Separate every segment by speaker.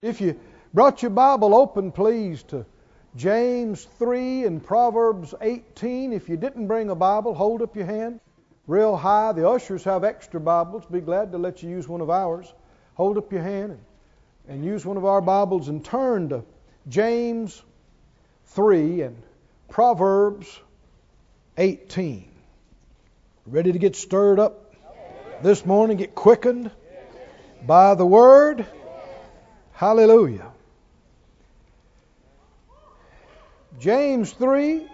Speaker 1: If you brought your Bible open, please, to James 3 and Proverbs 18. If you didn't bring a Bible, hold up your hand real high. The ushers have extra Bibles. Be glad to let you use one of ours. Hold up your hand and, and use one of our Bibles and turn to James 3 and Proverbs 18. Ready to get stirred up this morning, get quickened by the Word? Hallelujah. James 3,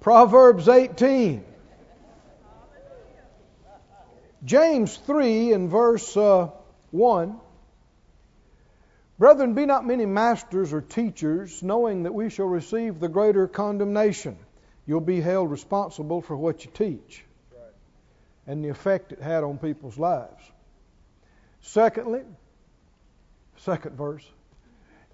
Speaker 1: Proverbs 18. James 3 and verse uh, 1. Brethren, be not many masters or teachers, knowing that we shall receive the greater condemnation. You'll be held responsible for what you teach and the effect it had on people's lives. Secondly, Second verse.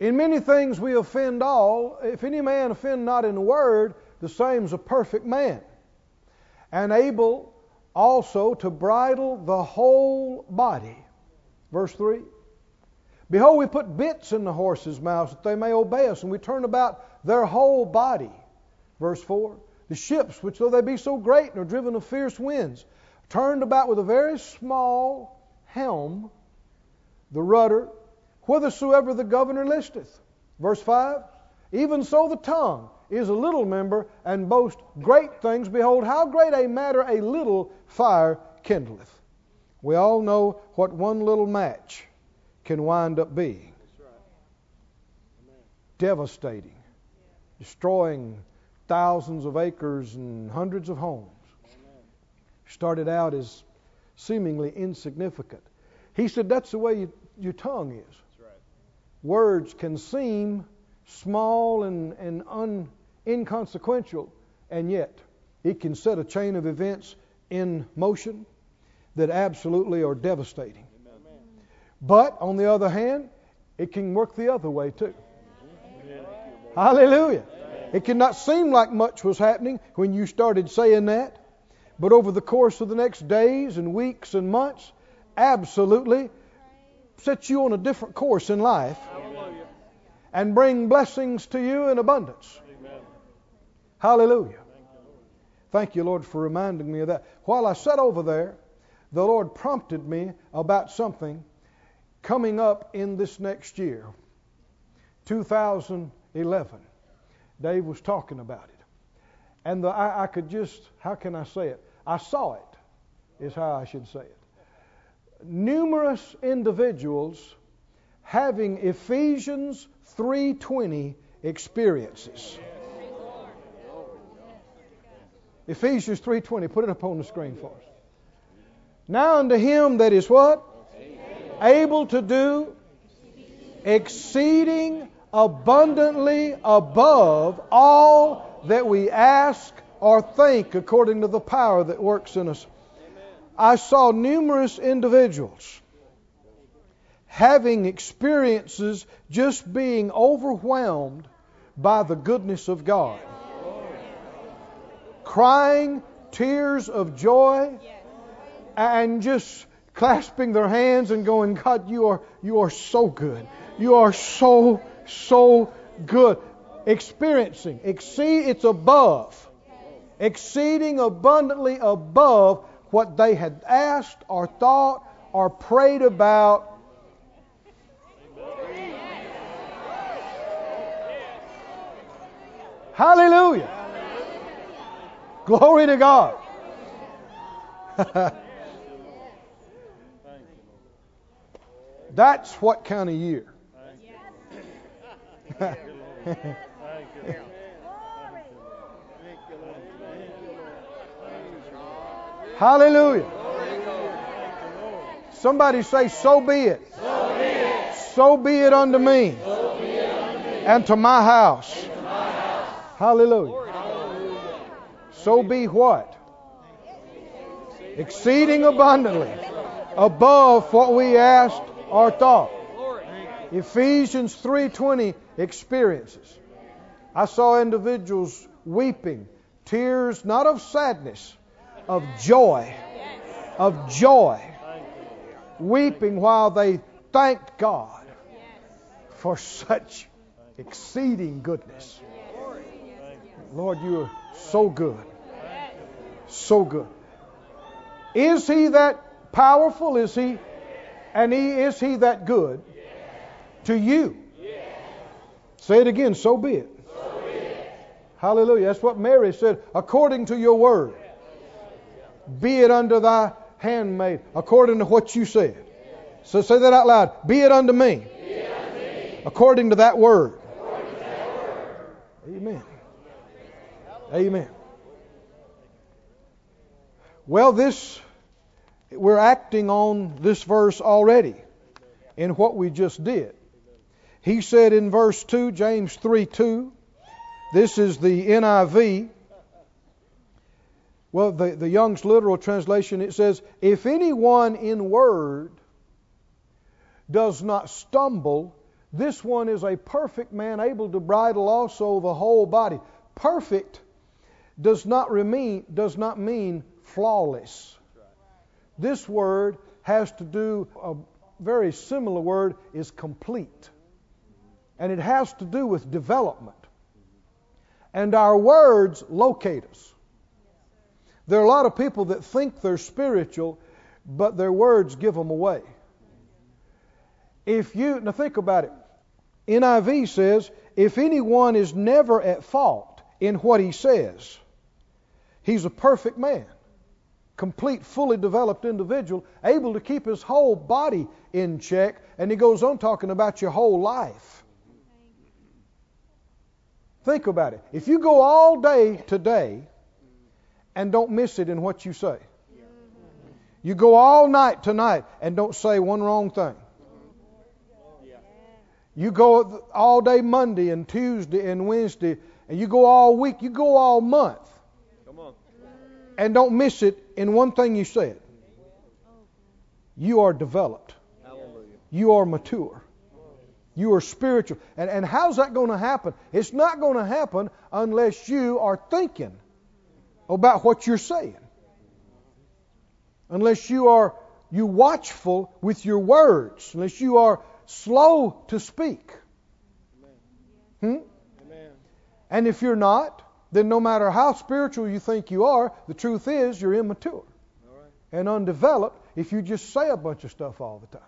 Speaker 1: In many things we offend all. If any man offend not in the word, the same is a perfect man, and able also to bridle the whole body. Verse 3. Behold, we put bits in the horses' mouths that they may obey us, and we turn about their whole body. Verse 4. The ships, which though they be so great and are driven of fierce winds, turned about with a very small helm, the rudder, whithersoever the governor listeth. Verse 5 Even so the tongue is a little member and boasts great things. Behold, how great a matter a little fire kindleth. We all know what one little match can wind up being devastating, destroying thousands of acres and hundreds of homes. Started out as seemingly insignificant. He said that's the way you, your tongue is words can seem small and, and un, inconsequential, and yet it can set a chain of events in motion that absolutely are devastating. Amen. But on the other hand, it can work the other way too. Amen. Hallelujah. Amen. It cannot seem like much was happening when you started saying that, but over the course of the next days and weeks and months, absolutely set you on a different course in life and bring blessings to you in abundance. Amen. Hallelujah. Thank you, Lord, for reminding me of that. While I sat over there, the Lord prompted me about something coming up in this next year, 2011. Dave was talking about it. And the, I, I could just, how can I say it? I saw it, is how I should say it. Numerous individuals having Ephesians 3:20 experiences. Ephesians 3:20. Put it up on the screen for us. Now unto him that is what? Able to do exceeding abundantly above all that we ask or think according to the power that works in us. I saw numerous individuals having experiences just being overwhelmed by the goodness of God. Crying tears of joy and just clasping their hands and going, God, you are, you are so good. You are so, so good. Experiencing, exceed, it's above, exceeding abundantly above what they had asked or thought or prayed about Hallelujah. Glory to God. That's what kind of year. Hallelujah. Somebody say, So be it. So be it, so be it unto me, and to my house. Hallelujah. So be what? Exceeding abundantly above what we asked or thought. Ephesians 3:20 experiences. I saw individuals weeping, tears not of sadness, of joy, of joy, weeping while they thanked God for such exceeding goodness. Lord, you are so good. So good. Is he that powerful? Is he? And he is he that good? To you. Say it again, so be it. Hallelujah. That's what Mary said. According to your word. Be it unto thy handmaid, according to what you said. So say that out loud. Be it unto me. According to that word. Amen. Amen. Well, this, we're acting on this verse already in what we just did. He said in verse 2, James 3 2, this is the NIV. Well, the, the Young's literal translation, it says, If anyone in word does not stumble, this one is a perfect man, able to bridle also the whole body. Perfect does not, remain, does not mean flawless. This word has to do, a very similar word is complete. And it has to do with development. And our words locate us. There are a lot of people that think they're spiritual, but their words give them away. If you, now think about it. NIV says, if anyone is never at fault in what he says, he's a perfect man, complete, fully developed individual, able to keep his whole body in check. And he goes on talking about your whole life. Think about it. If you go all day today and don't miss it in what you say, you go all night tonight and don't say one wrong thing. You go all day Monday and Tuesday and Wednesday, and you go all week, you go all month, and don't miss it in one thing you said. You are developed. You are mature. You are spiritual. And, and how's that going to happen? It's not going to happen unless you are thinking about what you're saying. Unless you are you watchful with your words. Unless you are slow to speak. Hmm? And if you're not, then no matter how spiritual you think you are, the truth is you're immature and undeveloped if you just say a bunch of stuff all the time.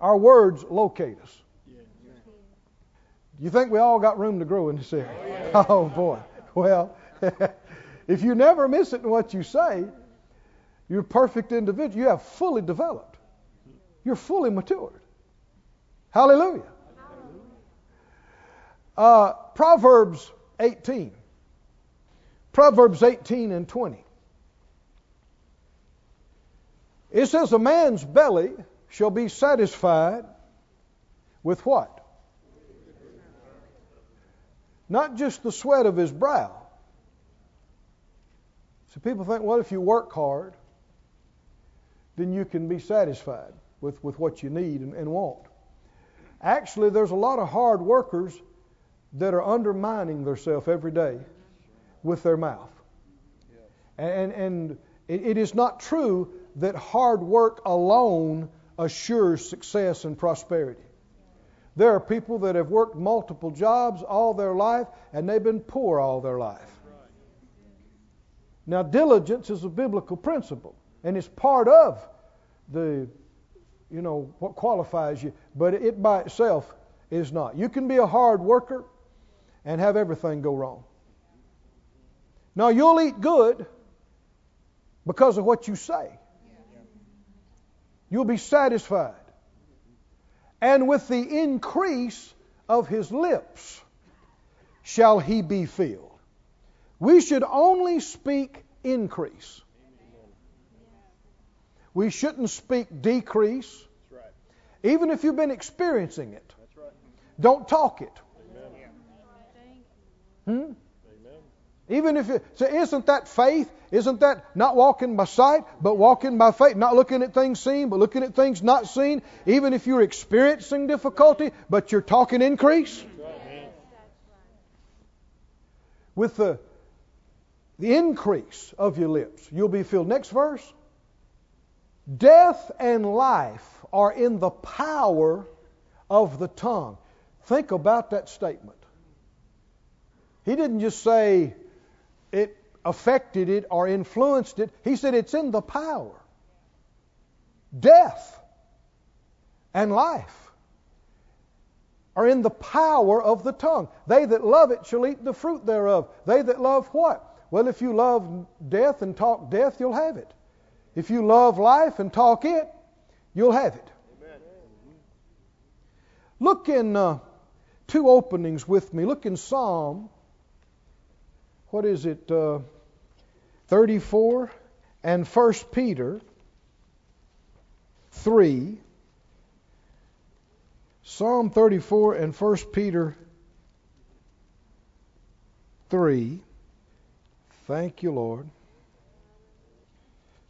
Speaker 1: Our words locate us. Do you think we all got room to grow in this area? Oh, boy. Well, if you never miss it in what you say, you're a perfect individual. You have fully developed. You're fully matured. Hallelujah. Uh, Proverbs 18. Proverbs 18 and 20. It says, A man's belly shall be satisfied with what? Not just the sweat of his brow. So people think, well, if you work hard, then you can be satisfied with, with what you need and, and want. Actually, there's a lot of hard workers that are undermining themselves every day with their mouth. And, and it, it is not true that hard work alone assures success and prosperity. There are people that have worked multiple jobs all their life and they've been poor all their life. Now, diligence is a biblical principle and it's part of the, you know, what qualifies you, but it by itself is not. You can be a hard worker and have everything go wrong. Now, you'll eat good because of what you say. You'll be satisfied. And with the increase of his lips shall he be filled. We should only speak increase. We shouldn't speak decrease. Even if you've been experiencing it. Don't talk it. Hmm? Even if it, so isn't that faith? Isn't that not walking by sight, but walking by faith? Not looking at things seen, but looking at things not seen. Even if you're experiencing difficulty, but you're talking increase. With the, the increase of your lips, you'll be filled. Next verse. Death and life are in the power of the tongue. Think about that statement. He didn't just say affected it or influenced it, he said it's in the power. Death and life are in the power of the tongue. They that love it shall eat the fruit thereof. They that love what? Well, if you love death and talk death, you'll have it. If you love life and talk it, you'll have it. Amen. Look in uh, two openings with me. Look in Psalm, what is it, uh, 34 and 1 Peter 3. Psalm 34 and 1 Peter 3. Thank you, Lord.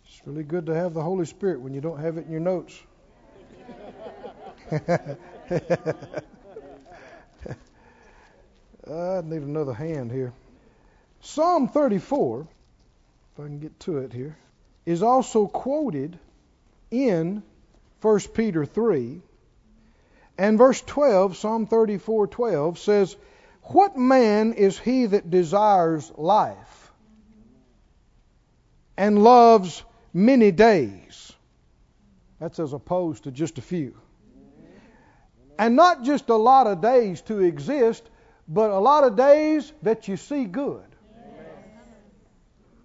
Speaker 1: It's really good to have the Holy Spirit when you don't have it in your notes. I need another hand here. Psalm 34, if I can get to it here, is also quoted in 1 Peter 3. And verse 12, Psalm 34:12 says, "What man is he that desires life and loves many days?" That's as opposed to just a few. And not just a lot of days to exist, but a lot of days that you see good.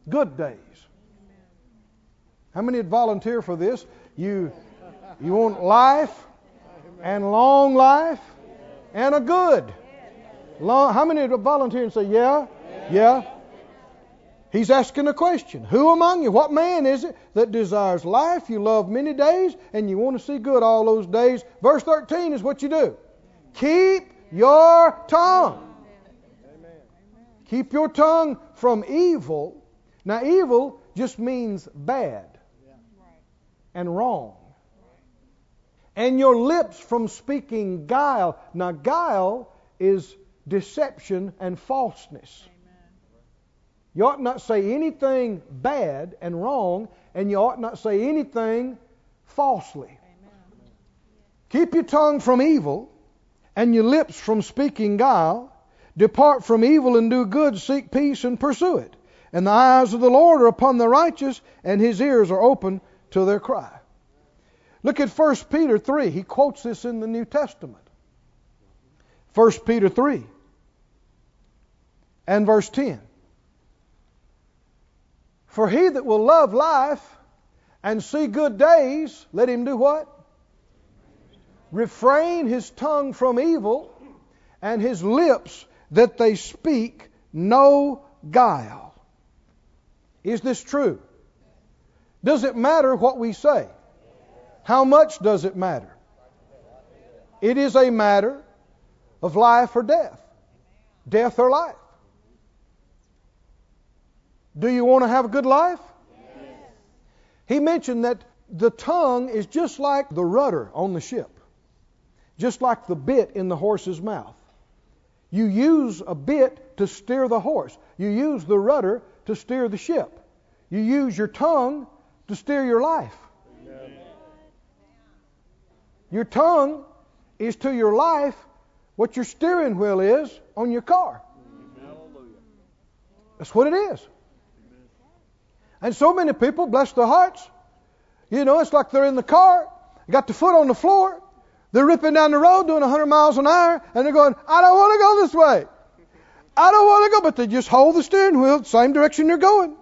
Speaker 1: Good days. How many would volunteer for this? You you want life and long life and a good. Long, how many would volunteer and say, Yeah? Yeah? He's asking a question. Who among you, what man is it that desires life? You love many days and you want to see good all those days. Verse 13 is what you do. Keep your tongue. Keep your tongue from evil. Now, evil just means bad and wrong. And your lips from speaking guile. Now, guile is deception and falseness. You ought not say anything bad and wrong, and you ought not say anything falsely. Keep your tongue from evil, and your lips from speaking guile. Depart from evil and do good, seek peace and pursue it. And the eyes of the Lord are upon the righteous, and his ears are open to their cry. Look at 1 Peter 3. He quotes this in the New Testament. 1 Peter 3 and verse 10. For he that will love life and see good days, let him do what? Refrain his tongue from evil and his lips that they speak no guile. Is this true? Does it matter what we say? How much does it matter? It is a matter of life or death. Death or life. Do you want to have a good life? Yes. He mentioned that the tongue is just like the rudder on the ship, just like the bit in the horse's mouth. You use a bit to steer the horse, you use the rudder to steer the ship, you use your tongue to steer your life. Amen. Your tongue is to your life what your steering wheel is on your car. That's what it is. And so many people, bless their hearts, you know, it's like they're in the car, got the foot on the floor, they're ripping down the road doing 100 miles an hour, and they're going, I don't want to go this way. I don't want to go, but they just hold the steering wheel, same direction they're going.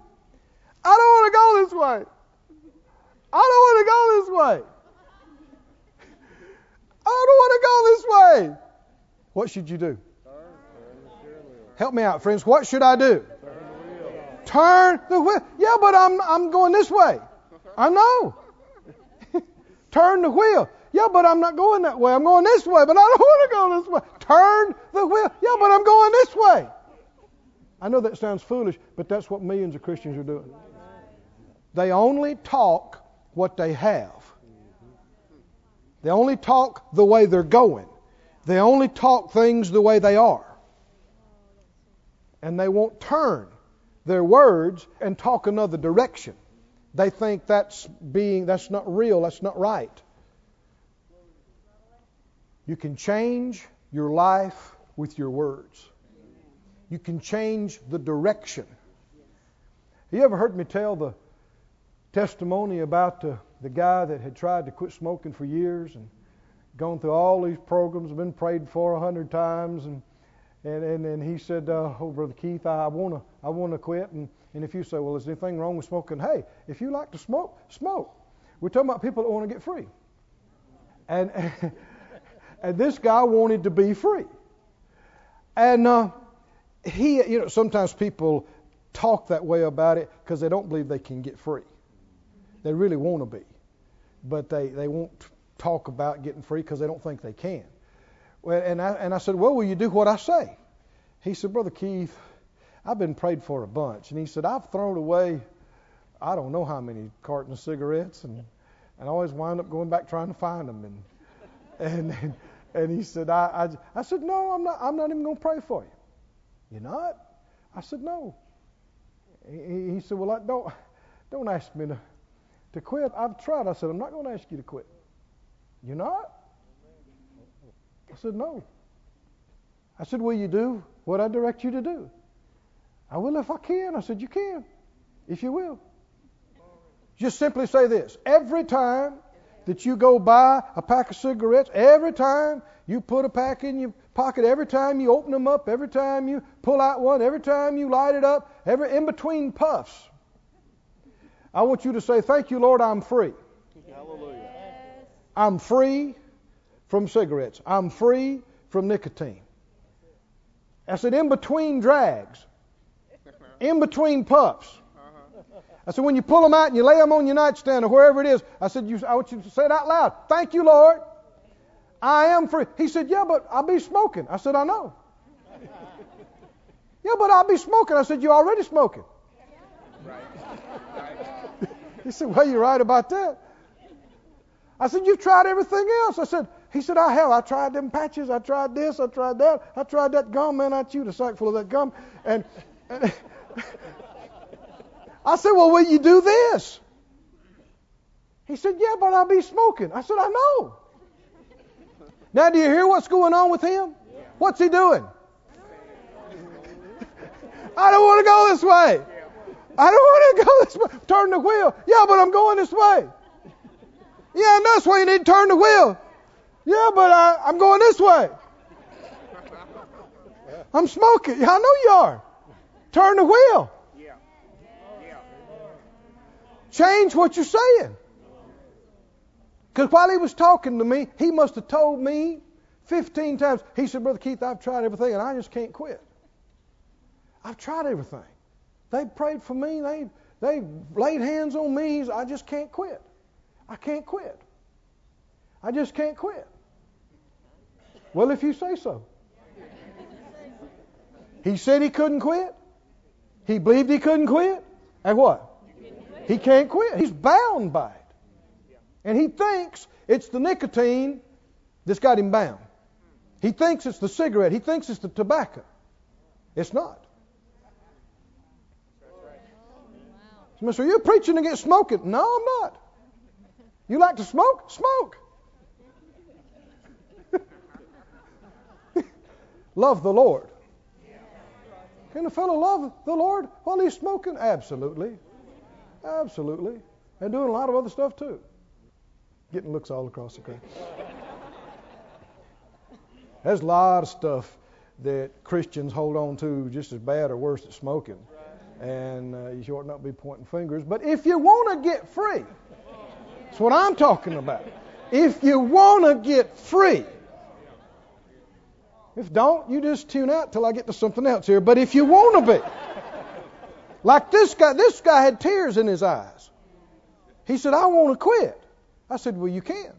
Speaker 1: I don't want to go this way. I don't want to go this way. I don't want to go this way. What should you do? Help me out, friends. What should I do? Turn the wheel. Yeah, but I'm I'm going this way. I know. Turn the wheel. Yeah, but I'm not going that way. I'm going this way, but I don't want to go this way. Turn the wheel. Yeah, but I'm going this way. I know that sounds foolish, but that's what millions of Christians are doing. They only talk what they have. They only talk the way they're going. They only talk things the way they are. And they won't turn their words and talk another direction. They think that's being that's not real, that's not right. You can change your life with your words. You can change the direction. You ever heard me tell the testimony about the, the guy that had tried to quit smoking for years and gone through all these programs, been prayed for a hundred times, and and, and and he said, uh, "Oh, brother Keith, I wanna I wanna quit." And and if you say, "Well, is anything wrong with smoking?" Hey, if you like to smoke, smoke. We're talking about people that want to get free. And and this guy wanted to be free. And uh, he, you know, sometimes people talk that way about it because they don't believe they can get free. They really want to be, but they, they won't talk about getting free because they don't think they can. Well, and I, and I said, well, will you do what I say? He said, Brother Keith, I've been prayed for a bunch. And he said, I've thrown away, I don't know how many cartons of cigarettes, and, and I always wind up going back trying to find them. And, and, and he said, I, I, I said, no, I'm not, I'm not even going to pray for you. You're not? I said, no. He, he said, well, I don't, don't ask me to, to quit. I've tried. I said, I'm not going to ask you to quit. You're not? I said, no. I said, will you do what I direct you to do? I will if I can. I said, you can, if you will. Just simply say this. Every time that you go buy a pack of cigarettes, every time you put a pack in your pocket, every time you open them up, every time you pull out one, every time you light it up, every in between puffs, I want you to say, Thank you, Lord, I'm free. Hallelujah. I'm free from cigarettes. I'm free from nicotine. I said, in between drags, in between puffs. I said, when you pull them out and you lay them on your nightstand or wherever it is, I said, you, I want you to say it out loud. Thank you, Lord. I am free. He said, yeah, but I'll be smoking. I said, I know. yeah, but I'll be smoking. I said, you're already smoking. he said, well, you're right about that. I said, you've tried everything else. I said, he said, ah, I have. I tried them patches. I tried this. I tried that. I tried that gum. Man, I chewed a sack full of that gum. And, and I said, Well, will you do this? He said, Yeah, but I'll be smoking. I said, I know. Now, do you hear what's going on with him? What's he doing? I don't want to go this way. I don't want to go this way. Turn the wheel. Yeah, but I'm going this way. Yeah, and that's why you need to turn the wheel. Yeah, but I, I'm going this way. I'm smoking. I know you are. Turn the wheel. Change what you're saying. Because while he was talking to me, he must have told me 15 times. He said, Brother Keith, I've tried everything and I just can't quit. I've tried everything. They prayed for me. They they laid hands on me. I just can't quit. I can't quit. I just can't quit. Well, if you say so. He said he couldn't quit. He believed he couldn't quit. And what? He can't quit. He's bound by it. And he thinks it's the nicotine that's got him bound. He thinks it's the cigarette. He thinks it's the tobacco. It's not. So, are you preaching against smoking? No, I'm not. You like to smoke? Smoke. love the Lord. Can a fellow love the Lord while he's smoking? Absolutely. Absolutely. And doing a lot of other stuff too. Getting looks all across the country. There's a lot of stuff that Christians hold on to just as bad or worse than smoking. And uh, you ought not be pointing fingers. But if you want to get free, that's what I'm talking about. If you want to get free, if don't, you just tune out till I get to something else here. But if you want to be, like this guy, this guy had tears in his eyes. He said, I want to quit. I said, Well, you can.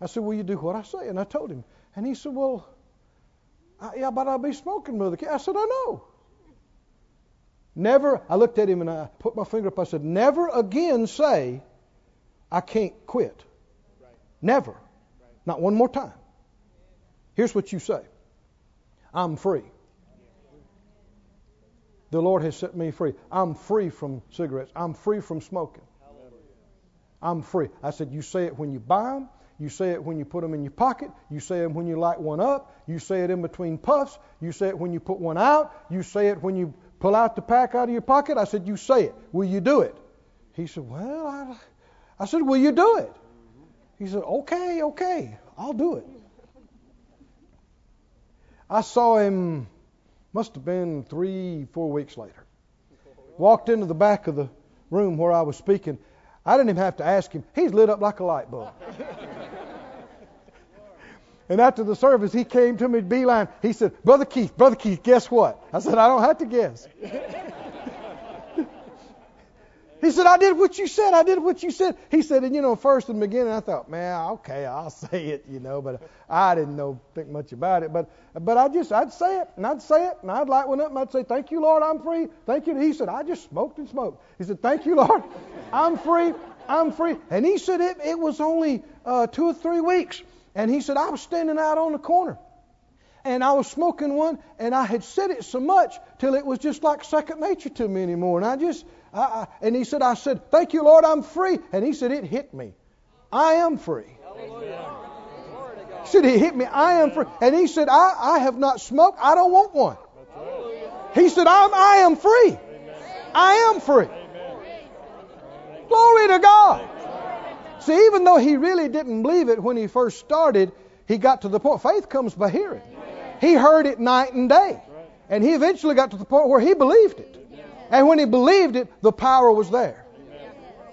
Speaker 1: I said, Well, you do what I say. And I told him. And he said, Well, I, yeah, but I'll be smoking, Mother. I said, I know. Never, I looked at him and I put my finger up. I said, Never again say, I can't quit. Never. Not one more time. Here's what you say I'm free. The Lord has set me free. I'm free from cigarettes. I'm free from smoking. I'm free. I said, You say it when you buy them, You say it when you put them in your pocket. You say it when you light one up. You say it in between puffs. You say it when you put one out. You say it when you pull out the pack out of your pocket. I said, You say it. Will you do it? He said, Well, I, I said, Will you do it? He said, Okay, okay, I'll do it. I saw him, must have been three, four weeks later. Walked into the back of the room where I was speaking. I didn't even have to ask him. He's lit up like a light bulb. and after the service, he came to me, beeline. He said, Brother Keith, Brother Keith, guess what? I said, I don't have to guess. He said, I did what you said. I did what you said. He said, and you know, first in the beginning, I thought, man, okay, I'll say it, you know, but I didn't know think much about it. But but I just I'd say it and I'd say it and I'd light one up and I'd say, Thank you, Lord, I'm free. Thank you. He said, I just smoked and smoked. He said, Thank you, Lord, I'm free. I'm free. And he said it it was only uh, two or three weeks. And he said, I was standing out on the corner and I was smoking one, and I had said it so much till it was just like second nature to me anymore. And I just I, I, and he said, I said, Thank you, Lord, I'm free. And he said, It hit me. I am free. He said, It hit me. I am free. And he said, I, I have not smoked. I don't want one. He said, I'm, I am free. I am free. Glory to God. See, even though he really didn't believe it when he first started, he got to the point. Faith comes by hearing. He heard it night and day. And he eventually got to the point where he believed it. And when he believed it, the power was there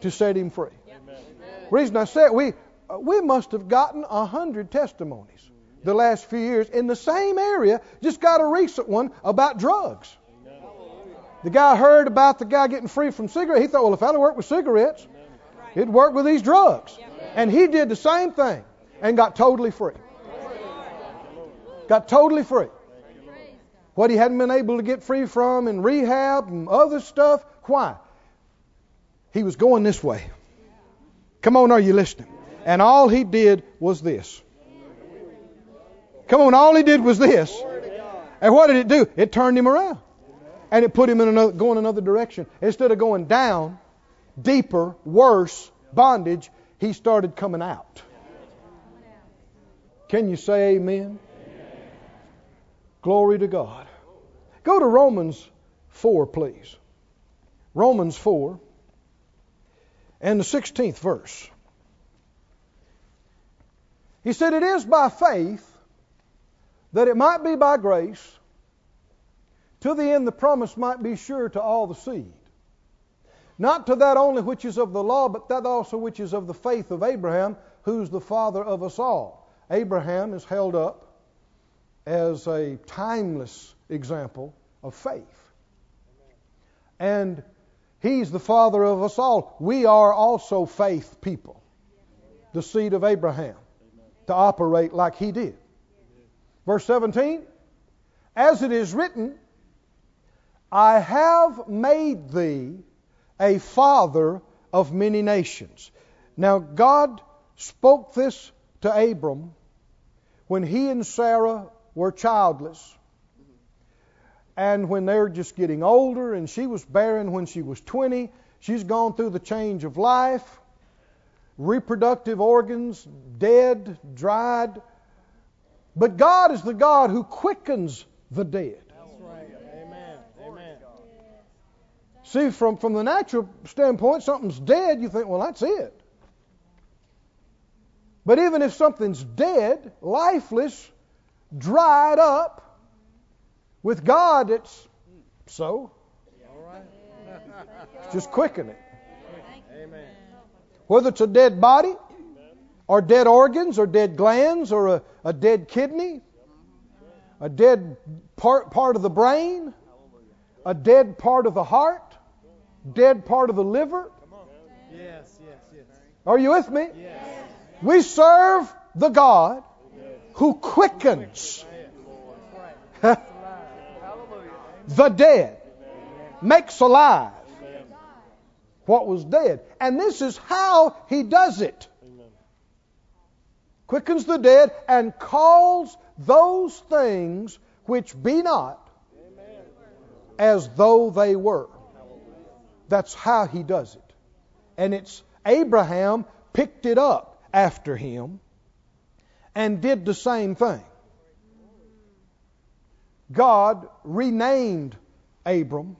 Speaker 1: to set him free. The reason I say it, we, uh, we must have gotten a hundred testimonies the last few years in the same area. Just got a recent one about drugs. The guy heard about the guy getting free from cigarettes. He thought, well, if that'll work with cigarettes, it'd work with these drugs. And he did the same thing and got totally free. Got totally free what he hadn't been able to get free from in rehab and other stuff. Why? He was going this way. Come on, are you listening? And all he did was this. Come on, all he did was this. And what did it do? It turned him around. And it put him in another, going another direction. Instead of going down, deeper, worse bondage, he started coming out. Can you say amen? Glory to God. Go to Romans 4, please. Romans 4 and the 16th verse. He said, It is by faith that it might be by grace, to the end the promise might be sure to all the seed. Not to that only which is of the law, but that also which is of the faith of Abraham, who's the father of us all. Abraham is held up as a timeless example of faith. And he's the father of us all. We are also faith people, the seed of Abraham, to operate like he did. Verse 17 As it is written, I have made thee a father of many nations. Now, God spoke this to Abram when he and Sarah were childless. And when they're just getting older, and she was barren when she was 20, she's gone through the change of life, reproductive organs dead, dried. But God is the God who quickens the dead. Amen. See, from, from the natural standpoint, something's dead, you think, well, that's it. But even if something's dead, lifeless, dried up. With God, it's so. Just quicken it. Whether it's a dead body, or dead organs, or dead glands, or a, a dead kidney, a dead part, part of the brain, a dead part of the heart, dead part of the liver. Yes, yes, yes. Are you with me? We serve the God who quickens the dead, makes alive what was dead. And this is how he does it. Quickens the dead and calls those things which be not as though they were. That's how he does it. And it's Abraham picked it up after him and did the same thing. God renamed Abram,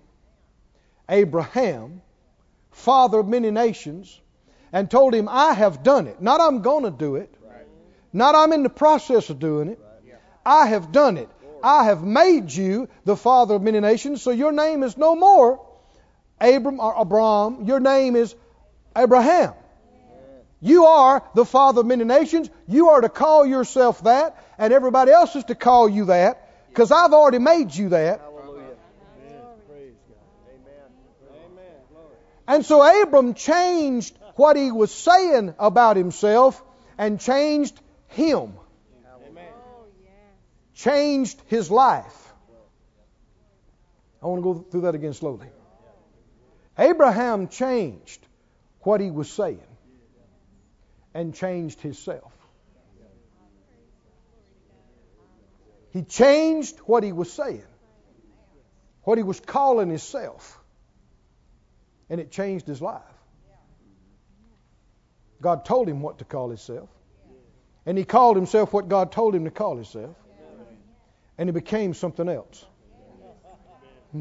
Speaker 1: Abraham, father of many nations, and told him, I have done it. Not I'm going to do it. Not I'm in the process of doing it. I have done it. I have made you the father of many nations, so your name is no more Abram or Abram. Your name is Abraham. You are the father of many nations. You are to call yourself that, and everybody else is to call you that, because I've already made you that. And so Abram changed what he was saying about himself and changed him. Changed his life. I want to go through that again slowly. Abraham changed what he was saying and changed himself. He changed what he was saying, what he was calling himself, and it changed his life. God told him what to call himself, and he called himself what God told him to call himself, and he became something else.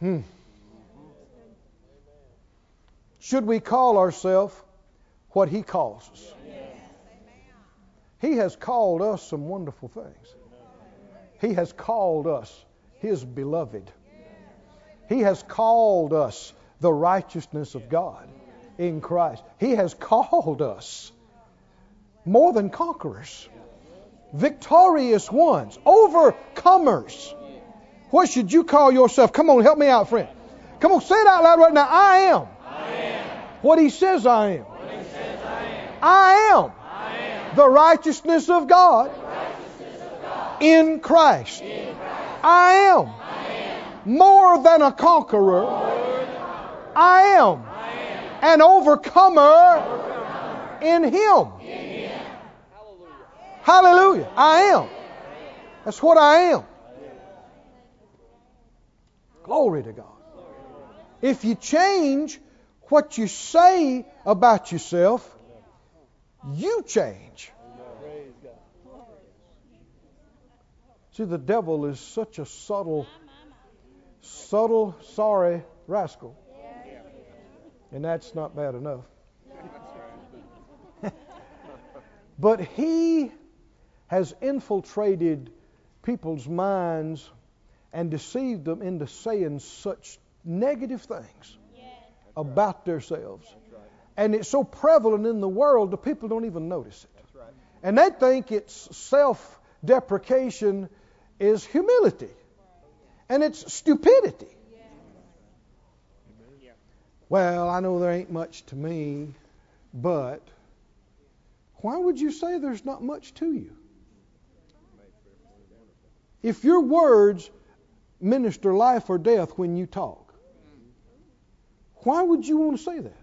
Speaker 1: hmm. Should we call ourselves what He calls us? He has called us some wonderful things. He has called us His beloved. He has called us the righteousness of God in Christ. He has called us more than conquerors, victorious ones, overcomers. What should you call yourself? Come on, help me out, friend. Come on, say it out loud right now. I am. I am. What he says I am. I am. The righteousness of God, In, Christ. I am. More than a conqueror. I am. An overcomer, In him. Hallelujah. I am. That's what I am. Glory to God. If you change what you say about yourself, you change. See, the devil is such a subtle, subtle, sorry rascal. And that's not bad enough. but he has infiltrated people's minds and deceived them into saying such negative things about themselves. And it's so prevalent in the world, the people don't even notice it. And they think it's self deprecation is humility. And it's stupidity. Well, I know there ain't much to me, but why would you say there's not much to you? If your words minister life or death when you talk, why would you want to say that?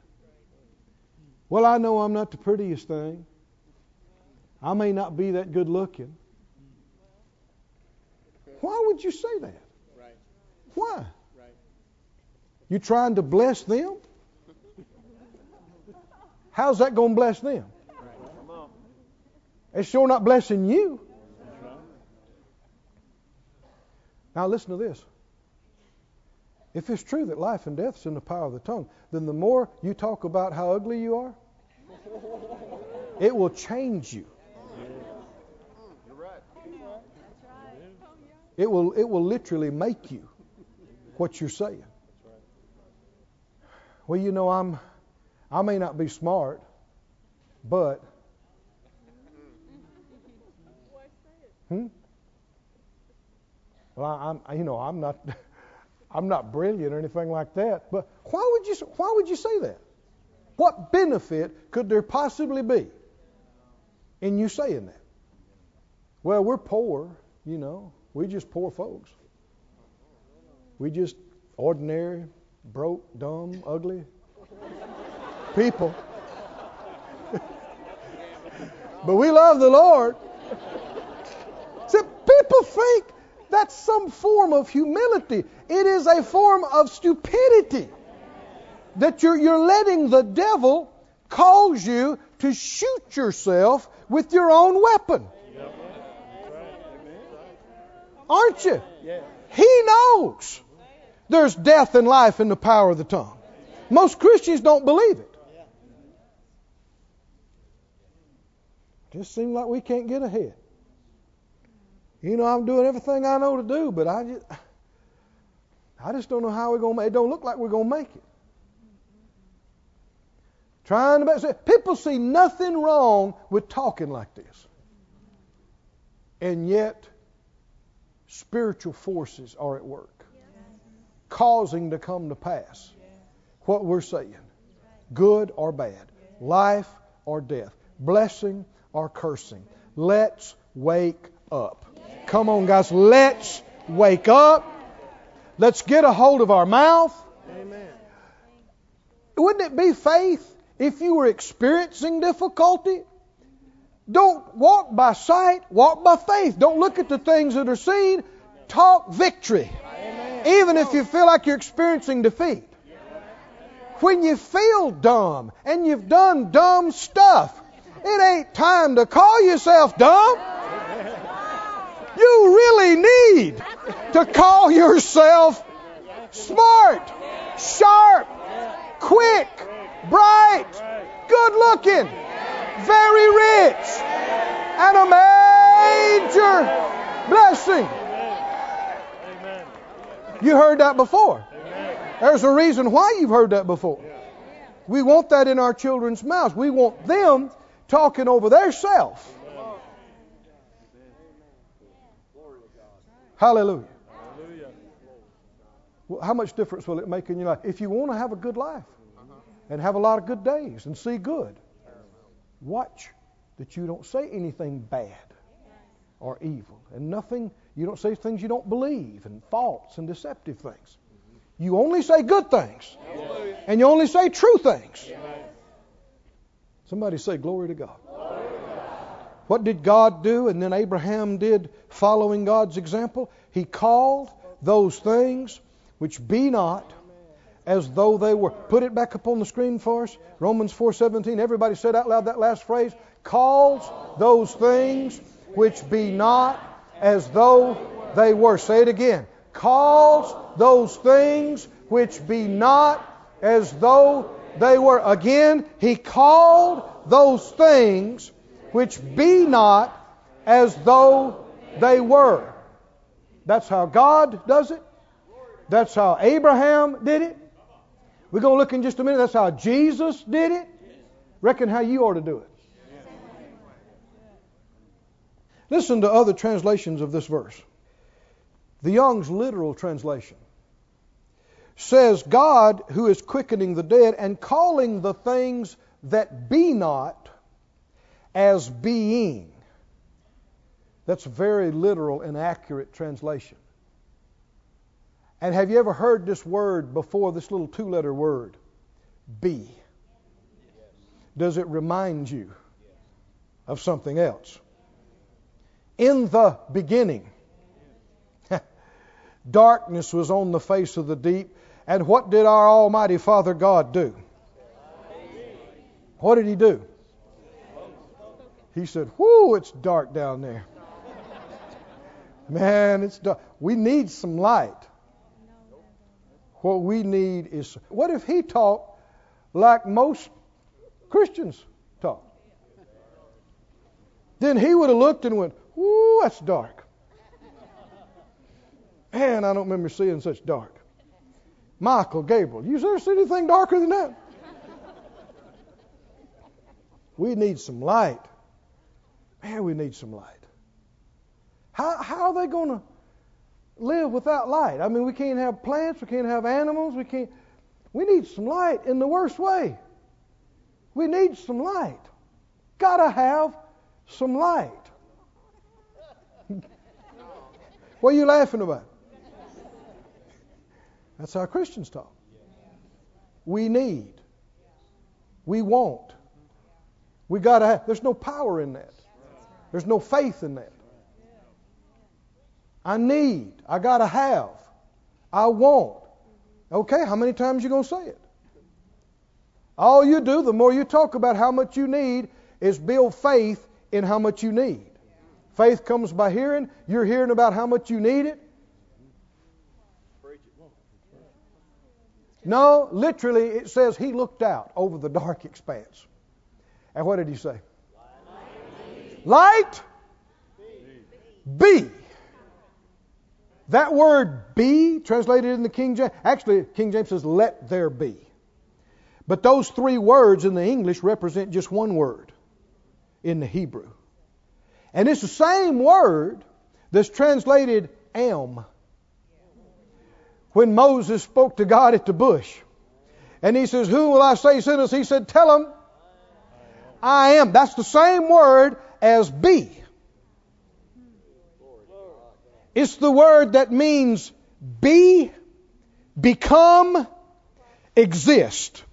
Speaker 1: Well, I know I'm not the prettiest thing. I may not be that good looking. Why would you say that? Why? You trying to bless them? How's that going to bless them? It's sure not blessing you. Now listen to this. If it's true that life and death is in the power of the tongue, then the more you talk about how ugly you are, it will change you. It will, it will literally make you what you're saying. Well, you know, I'm, I may not be smart, but. Hmm? Well, I, I'm, you know, I'm not. I'm not brilliant or anything like that, but why would you why would you say that? What benefit could there possibly be in you saying that? Well, we're poor, you know. We're just poor folks. We just ordinary, broke, dumb, ugly people. but we love the Lord. See, people think that's some form of humility. It is a form of stupidity that you're, you're letting the devil cause you to shoot yourself with your own weapon. Aren't you? He knows there's death and life in the power of the tongue. Most Christians don't believe it. Just seems like we can't get ahead. You know, I'm doing everything I know to do, but I just, I just don't know how we're make it. It don't look like we're to make it. Trying to people see nothing wrong with talking like this. And yet, spiritual forces are at work, causing to come to pass what we're saying good or bad, life or death, blessing or cursing. Let's wake up. Come on, guys. Let's wake up. Let's get a hold of our mouth. Amen. Wouldn't it be faith if you were experiencing difficulty? Don't walk by sight, walk by faith. Don't look at the things that are seen. Talk victory. Amen. Even if you feel like you're experiencing defeat. When you feel dumb and you've done dumb stuff, it ain't time to call yourself dumb. You really need to call yourself smart, sharp, quick, bright, good looking, very rich, and a major blessing. You heard that before. There's a reason why you've heard that before. We want that in our children's mouths. We want them talking over their self Hallelujah. Well, how much difference will it make in your life? If you want to have a good life uh-huh. and have a lot of good days and see good, watch that you don't say anything bad or evil and nothing, you don't say things you don't believe and false and deceptive things. You only say good things and you only say true things. Somebody say, Glory to God. What did God do? And then Abraham did following God's example. He called those things which be not as though they were. Put it back up on the screen for us. Romans 4:17. Everybody said out loud that last phrase. Calls those things which be not as though they were. Say it again. Calls those things which be not as though they were. Again, he called those things which be not as though they were. That's how God does it. That's how Abraham did it. We're going to look in just a minute. That's how Jesus did it. Reckon how you ought to do it. Listen to other translations of this verse. The Young's literal translation says, God who is quickening the dead and calling the things that be not as being. That's a very literal and accurate translation. And have you ever heard this word before, this little two letter word? Be. Does it remind you of something else? In the beginning, darkness was on the face of the deep. And what did our Almighty Father God do? What did He do? He said, Whoo, it's dark down there. Man, it's dark. We need some light. What we need is. What if he talked like most Christians talk? Then he would have looked and went, Whoo, that's dark. Man, I don't remember seeing such dark. Michael, Gabriel, you ever seen anything darker than that? We need some light. Man, we need some light. How, how are they going to live without light? I mean, we can't have plants, we can't have animals, we can't. We need some light in the worst way. We need some light. Gotta have some light. what are you laughing about? That's how Christians talk. We need. We want. We gotta have. There's no power in that. There's no faith in that. I need. I got to have. I want. Okay, how many times you going to say it? All you do, the more you talk about how much you need, is build faith in how much you need. Faith comes by hearing. You're hearing about how much you need it. No, literally, it says he looked out over the dark expanse. And what did he say? Light be. That word be, translated in the King James, actually, King James says, let there be. But those three words in the English represent just one word in the Hebrew. And it's the same word that's translated am. When Moses spoke to God at the bush, and he says, Who will I say sent us? He said, Tell him, I am. That's the same word as be. It's the word that means be, become, exist.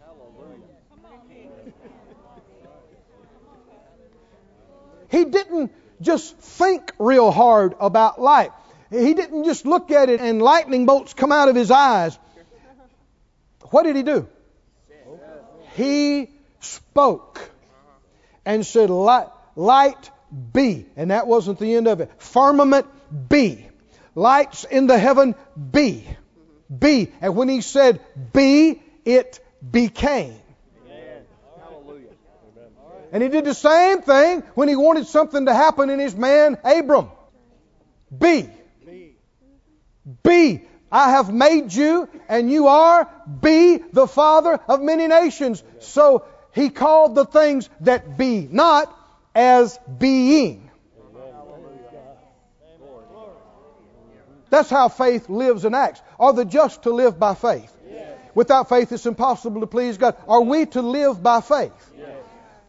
Speaker 1: He didn't just think real hard about life. He didn't just look at it and lightning bolts come out of his eyes. What did he do? He spoke and said, Light, be. And that wasn't the end of it. Firmament be. Lights in the heaven be. Be. And when he said be, it became. And he did the same thing when he wanted something to happen in his man Abram. Be. Be. I have made you, and you are. Be the father of many nations. So he called the things that be not as being. That's how faith lives and acts. Are the just to live by faith? Without faith, it's impossible to please God. Are we to live by faith?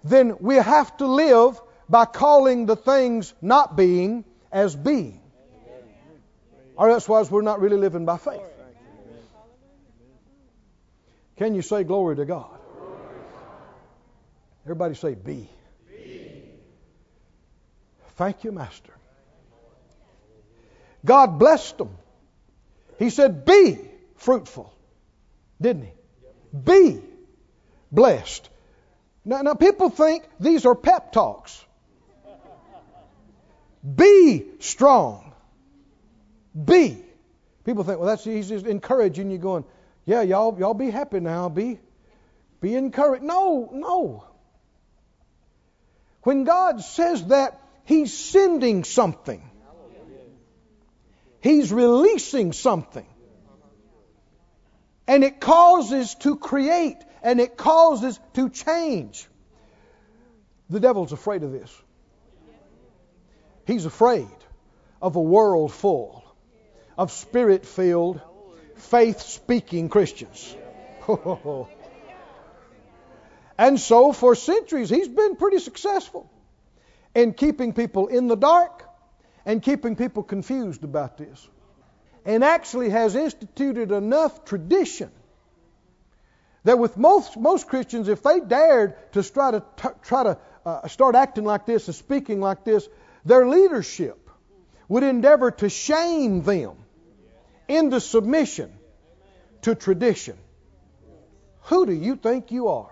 Speaker 1: then we have to live by calling the things not being as being. Or otherwise, we're not really living by faith. Can you say glory to God? Everybody say be. Thank you, Master. God blessed them. He said, Be fruitful. Didn't he? Be blessed. Now, now people think these are pep talks. Be strong. Be. People think, well, that's he's just encouraging you, going, yeah, y'all, y'all be happy now. Be, be encouraged. No, no. When God says that, He's sending something. He's releasing something. And it causes to create and it causes to change. The devil's afraid of this. He's afraid of a world full of spirit filled, faith speaking Christians. and so, for centuries, he's been pretty successful in keeping people in the dark and keeping people confused about this. And actually has instituted enough tradition that with most, most Christians, if they dared to try to, t- try to uh, start acting like this and speaking like this, their leadership would endeavor to shame them into submission to tradition. Who do you think you are?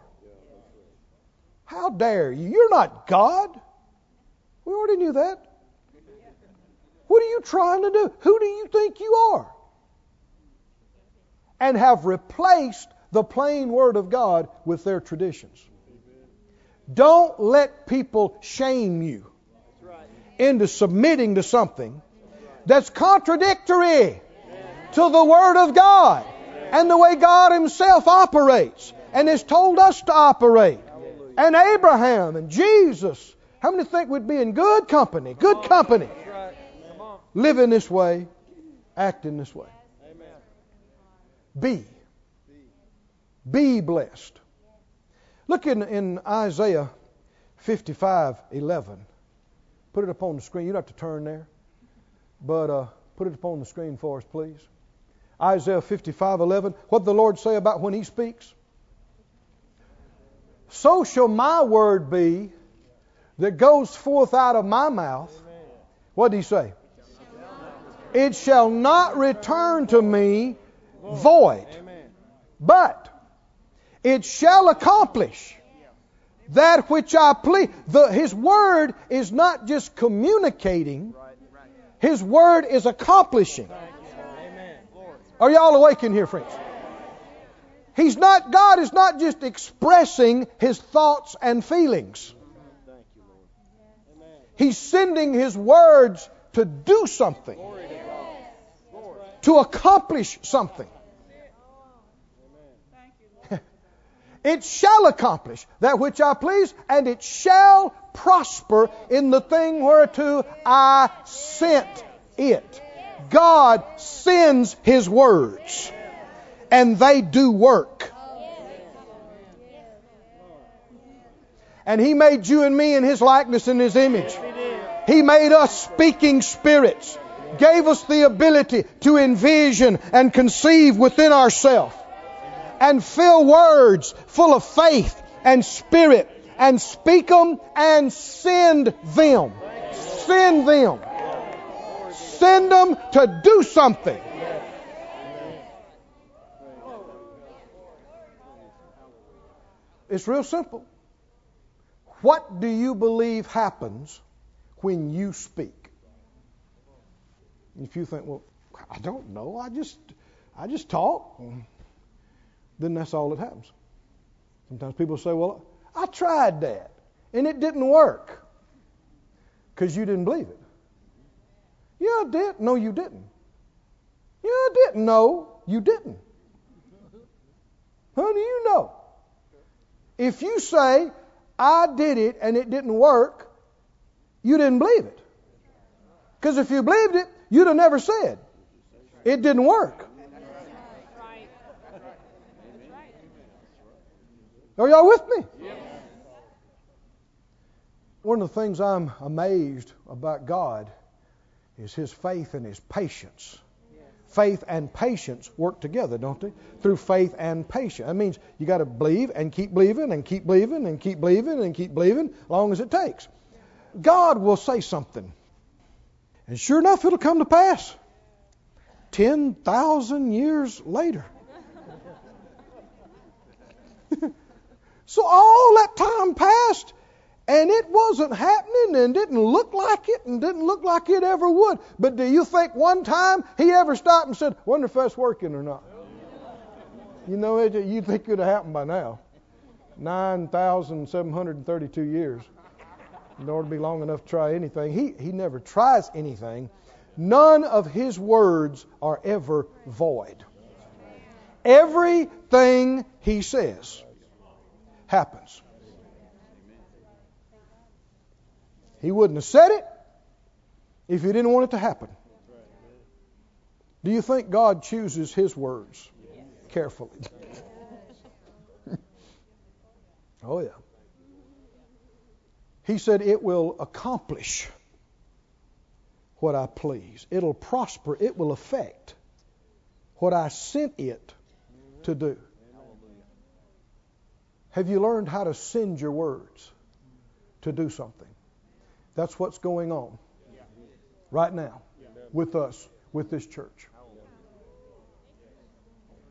Speaker 1: How dare you? You're not God. We already knew that. What are you trying to do? Who do you think you are? And have replaced the plain Word of God with their traditions. Don't let people shame you into submitting to something that's contradictory to the Word of God and the way God Himself operates and has told us to operate. And Abraham and Jesus. How many think we'd be in good company? Good company. Living this way, acting this way. Be be blessed. Look in, in Isaiah 55 11. Put it up on the screen. You don't have to turn there, but uh, put it up on the screen for us, please. Isaiah 55 11. What the Lord say about when He speaks? So shall my word be that goes forth out of my mouth. What did He say? It shall not return to me void, but it shall accomplish that which I please. The, his word is not just communicating, his word is accomplishing. Are y'all awake in here, friends? He's not, God is not just expressing his thoughts and feelings. He's sending his words to do something, to accomplish something. it shall accomplish that which I please, and it shall prosper in the thing whereto I sent it. God sends His words, and they do work. And He made you and me in His likeness and His image. He made us speaking spirits, gave us the ability to envision and conceive within ourselves, and fill words full of faith and spirit, and speak them and send them. Send them. Send them to do something. It's real simple. What do you believe happens when you speak? If you think, well, I don't know, I just I just talk, then that's all that happens. Sometimes people say, well, I tried that and it didn't work because you didn't believe it. Yeah, I did. No, you didn't. Yeah, I didn't. No, you didn't. How do you know? If you say, I did it and it didn't work, you didn't believe it. Because if you believed it, you'd have never said it didn't work. Are y'all with me? One of the things I'm amazed about God is His faith and His patience. Faith and patience work together, don't they? Through faith and patience. That means you got to believe and keep believing and keep believing and keep believing and keep believing, as long as it takes. God will say something, and sure enough, it'll come to pass. Ten thousand years later. so all that time passed, and it wasn't happening and didn't look like it and didn't look like it ever would. But do you think one time he ever stopped and said, Wonder if that's working or not? You know, you'd think it would have happened by now. 9,732 years. Order to be long enough to try anything. He, he never tries anything. None of his words are ever void. Everything he says happens. He wouldn't have said it if he didn't want it to happen. Do you think God chooses his words carefully? oh, yeah. He said, It will accomplish what I please. It'll prosper. It will affect what I sent it to do. Have you learned how to send your words to do something? That's what's going on right now with us, with this church.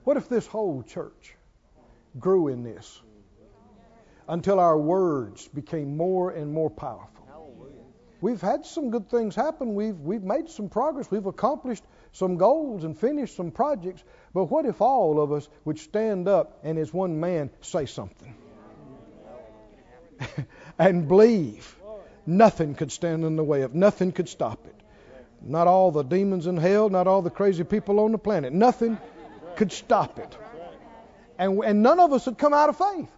Speaker 1: What if this whole church grew in this until our words became more and more powerful? We've had some good things happen. We've, we've made some progress. We've accomplished some goals and finished some projects. But what if all of us would stand up and as one man say something? and believe Nothing could stand in the way of. Nothing could stop it. Not all the demons in hell, not all the crazy people on the planet. Nothing could stop it. And, and none of us would come out of faith.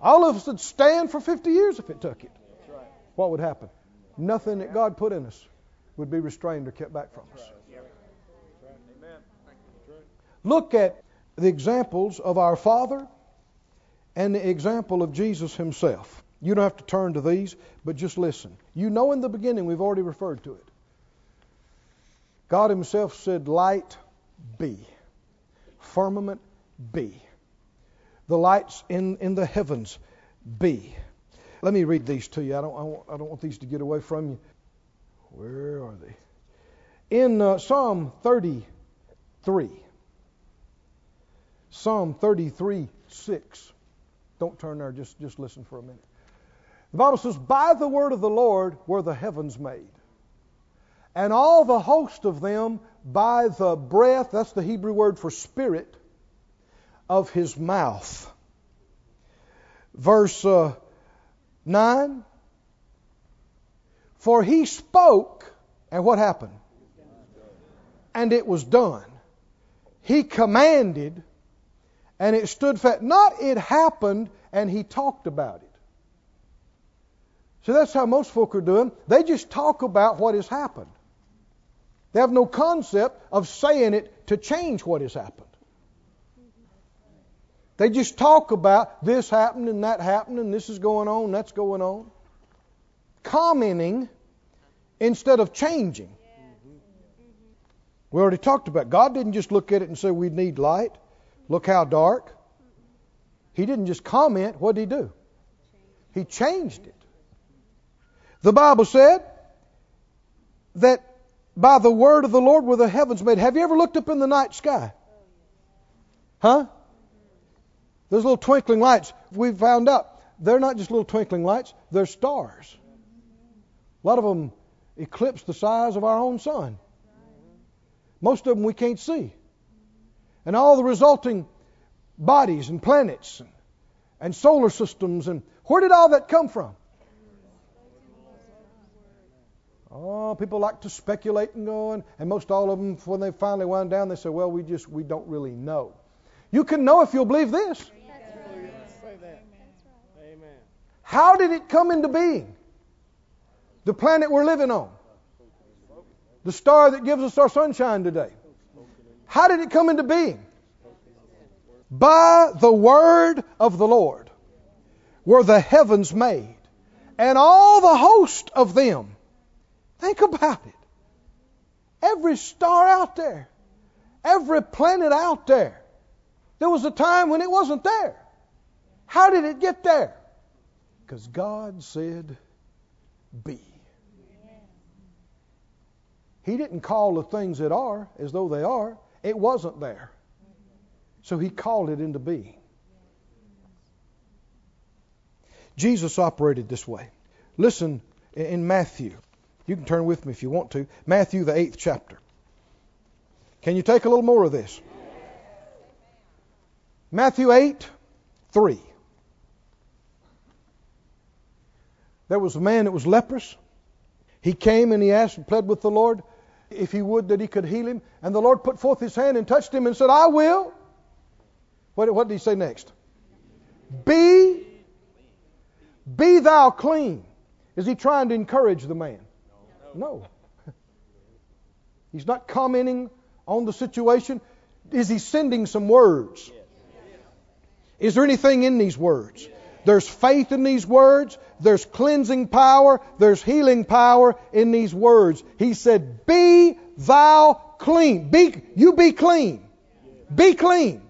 Speaker 1: All of us would stand for 50 years if it took it. What would happen? Nothing that God put in us would be restrained or kept back from us. Look at the examples of our Father and the example of Jesus Himself. You don't have to turn to these, but just listen. You know in the beginning, we've already referred to it. God Himself said, Light be, firmament be, the lights in, in the heavens be. Let me read these to you. I don't, I, want, I don't want these to get away from you. Where are they? In uh, Psalm 33, Psalm 33 6. Don't turn there, just, just listen for a minute. The Bible says, By the word of the Lord were the heavens made, and all the host of them by the breath, that's the Hebrew word for spirit, of his mouth. Verse uh, 9 For he spoke, and what happened? And it was done. He commanded, and it stood fast. Not it happened, and he talked about it. So that's how most folk are doing. They just talk about what has happened. They have no concept of saying it to change what has happened. They just talk about this happened and that happened and this is going on, that's going on. Commenting instead of changing. We already talked about it. God didn't just look at it and say we need light. Look how dark. He didn't just comment. What did he do? He changed it. The Bible said that by the word of the Lord were the heavens made. Have you ever looked up in the night sky? Huh? Those little twinkling lights, we found out they're not just little twinkling lights, they're stars. A lot of them eclipse the size of our own sun. Most of them we can't see. And all the resulting bodies and planets and, and solar systems and where did all that come from? Oh, people like to speculate and go, and, and most all of them, when they finally wind down, they say, "Well, we just we don't really know." You can know if you'll believe this. How did it come into being? The planet we're living on, the star that gives us our sunshine today. How did it come into being? By the word of the Lord were the heavens made, and all the host of them Think about it. Every star out there, every planet out there, there was a time when it wasn't there. How did it get there? Because God said, be. He didn't call the things that are as though they are. It wasn't there. So he called it into being. Jesus operated this way. Listen in Matthew you can turn with me if you want to. Matthew, the eighth chapter. Can you take a little more of this? Matthew 8, 3. There was a man that was leprous. He came and he asked and pled with the Lord if he would that he could heal him. And the Lord put forth his hand and touched him and said, I will. What, what did he say next? Be, be thou clean. Is he trying to encourage the man? No. He's not commenting on the situation. Is he sending some words? Is there anything in these words? There's faith in these words. There's cleansing power. There's healing power in these words. He said, Be thou clean. Be, you be clean. Be clean.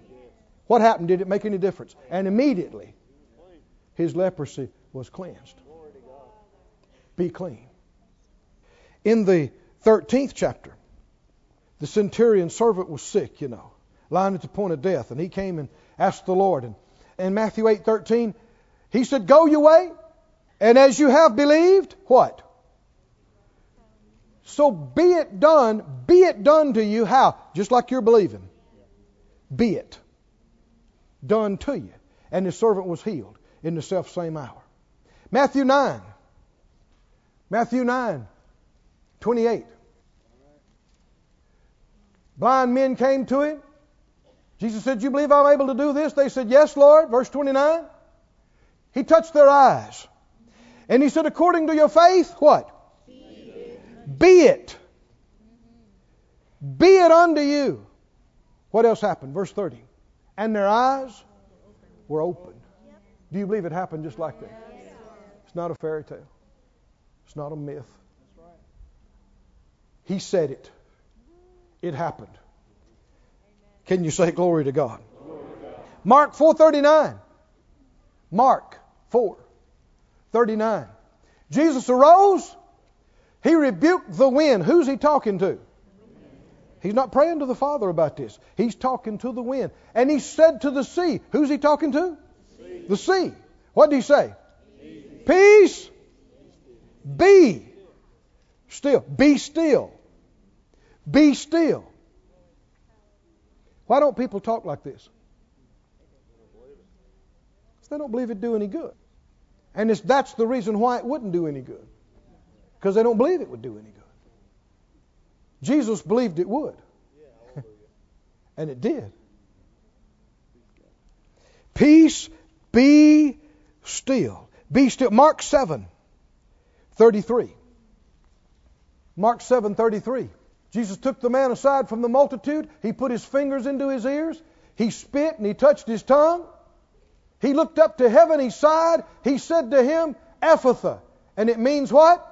Speaker 1: What happened? Did it make any difference? And immediately, his leprosy was cleansed. Be clean. In the 13th chapter, the centurion servant was sick, you know, lying at the point of death, and he came and asked the Lord. And in Matthew 8:13, he said, "Go your way, and as you have believed, what? So be it done, be it done to you how? Just like you're believing. Be it done to you." And the servant was healed in the self same hour. Matthew 9. Matthew 9. 28. Blind men came to him. Jesus said, You believe I'm able to do this? They said, Yes, Lord. Verse 29. He touched their eyes. And he said, According to your faith, what? Be it. Be it, Be it unto you. What else happened? Verse 30. And their eyes were opened. Do you believe it happened just like that? It's not a fairy tale. It's not a myth. He said it. It happened. Can you say glory to God? Mark 4:39. Mark 4:39. Jesus arose. He rebuked the wind. Who's he talking to? He's not praying to the Father about this. He's talking to the wind. And he said to the sea, who's he talking to? The sea. What did he say? Peace. Be still. Be still. Be still. Why don't people talk like this? Because They don't believe it'd do any good. And that's the reason why it wouldn't do any good. Because they don't believe it would do any good. Jesus believed it would. and it did. Peace, be still. Be still. Mark 7, 33. Mark 7, 33. Jesus took the man aside from the multitude. He put his fingers into his ears. He spit and he touched his tongue. He looked up to heaven. He sighed. He said to him, Ephphatha. And it means what?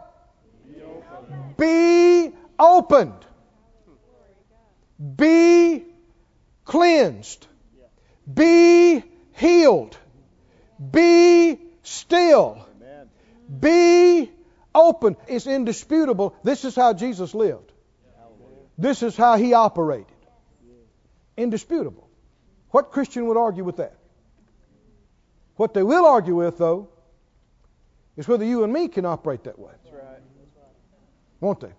Speaker 1: Be opened. Be cleansed. Be healed. Be still. Be open. It's indisputable. This is how Jesus lived. This is how he operated. Indisputable. What Christian would argue with that? What they will argue with, though, is whether you and me can operate that way. That's right. Won't they?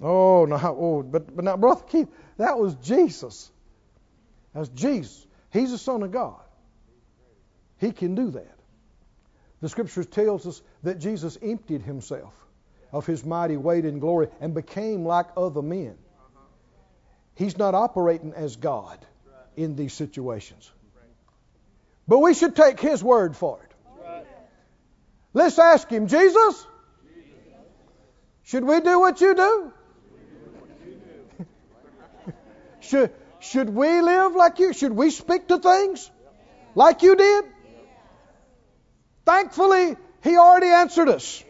Speaker 1: Oh, no. Oh, but, but now, Brother Keith, that was Jesus. That's Jesus. He's the Son of God. He can do that. The Scriptures tells us that Jesus emptied himself of his mighty weight and glory and became like other men. He's not operating as God in these situations. But we should take his word for it. Let's ask him, Jesus, should we do what you do? should, should we live like you? Should we speak to things like you did? Thankfully, he already answered us.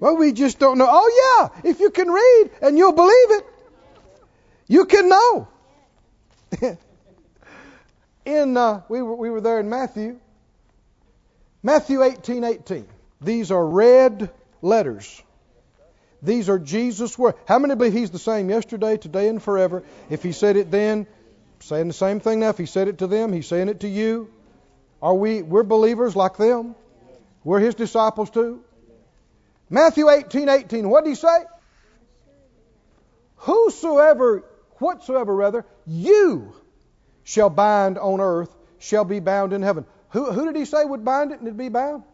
Speaker 1: Well, we just don't know. Oh, yeah, if you can read and you'll believe it, you can know. in uh, we were we were there in Matthew. Matthew 18, 18. These are red letters. These are Jesus' words. How many believe He's the same yesterday, today, and forever? If He said it then, saying the same thing now. If He said it to them, He's saying it to you. Are we? We're believers like them. We're His disciples too. Matthew 18, 18. What did He say? Whosoever, whatsoever rather, you shall bind on earth shall be bound in heaven. Who, who did he say would bind it and it'd be bound?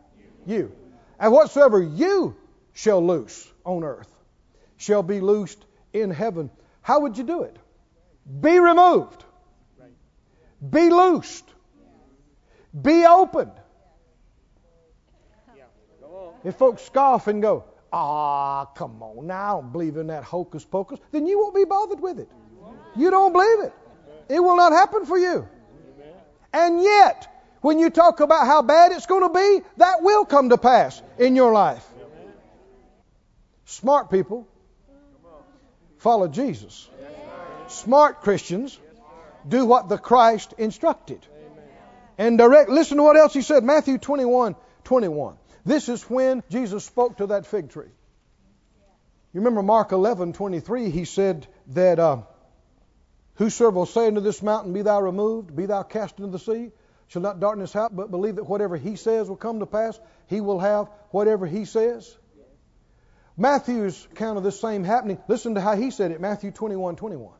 Speaker 1: You. you. And whatsoever you shall loose on earth shall be loosed in heaven. How would you do it? Be removed. Be loosed. Be opened. If folks scoff and go, ah, come on, now I don't believe in that hocus pocus, then you won't be bothered with it. You don't believe it. It will not happen for you. And yet, when you talk about how bad it's going to be, that will come to pass in your life. Smart people follow Jesus. Smart Christians do what the Christ instructed. And direct, listen to what else he said. Matthew 21 21. This is when Jesus spoke to that fig tree. You remember Mark 11 23, he said that. Uh, Whosoever will say unto this mountain, Be thou removed, be thou cast into the sea, shall not darkness out, but believe that whatever he says will come to pass, he will have whatever he says. Matthew's account of this same happening, listen to how he said it, Matthew 21 21.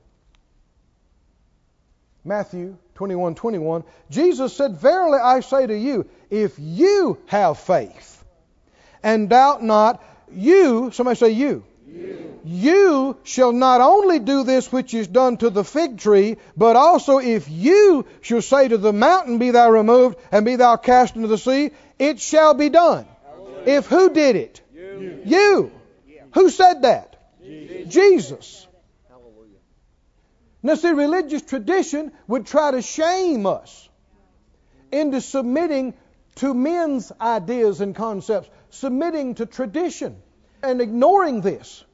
Speaker 1: Matthew 21 21. Jesus said, Verily I say to you, if you have faith and doubt not, you, somebody say you, you. shall not only do this which is done to the fig tree, but also if you shall say to the mountain, Be thou removed, and be thou cast into the sea, it shall be done. Hallelujah. If who did it? You. you. Yeah. Who said that? Jesus. Jesus. Now, see, religious tradition would try to shame us into submitting to men's ideas and concepts, submitting to tradition and ignoring this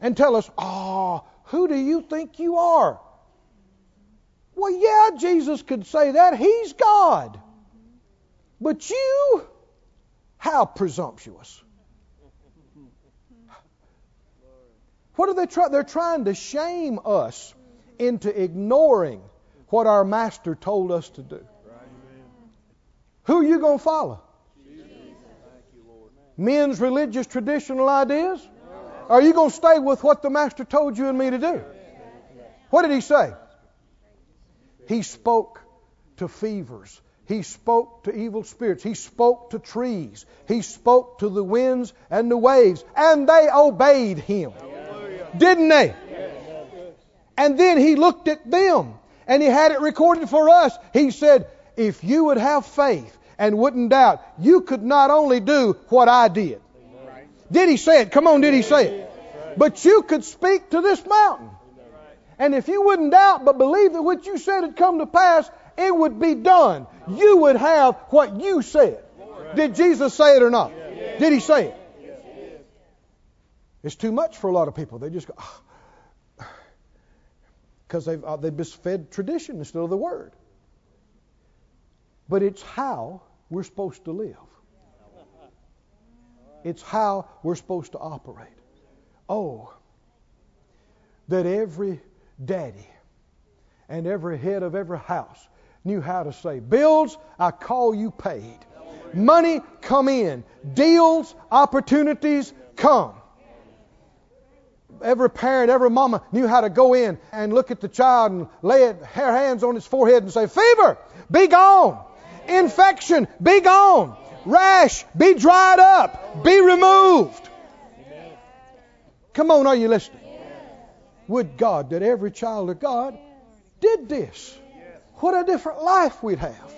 Speaker 1: and tell us, ah, oh, who do you think you are? Well, yeah, Jesus could say that. He's God. But you, how presumptuous. What are they trying? They're trying to shame us into ignoring what our master told us to do. Who are you going to follow? Men's religious traditional ideas? Are you going to stay with what the master told you and me to do? What did he say? He spoke to fevers. He spoke to evil spirits. He spoke to trees. He spoke to the winds and the waves. And they obeyed him. Didn't they? And then he looked at them and he had it recorded for us. He said, If you would have faith and wouldn't doubt, you could not only do what I did. Did he say it? Come on, did he say it? But you could speak to this mountain. And if you wouldn't doubt but believe that what you said had come to pass, it would be done. You would have what you said. Did Jesus say it or not? Did he say it? It's too much for a lot of people. They just go, because they've, uh, they've just fed tradition instead of the Word. But it's how we're supposed to live. It's how we're supposed to operate. Oh, that every daddy and every head of every house knew how to say, Bills, I call you paid. Money, come in. Deals, opportunities, come. Every parent, every mama knew how to go in and look at the child and lay it, her hands on his forehead and say, Fever, be gone. Infection, be gone. Rash, be dried up. Be removed. Come on, are you listening? Would God that every child of God did this? What a different life we'd have.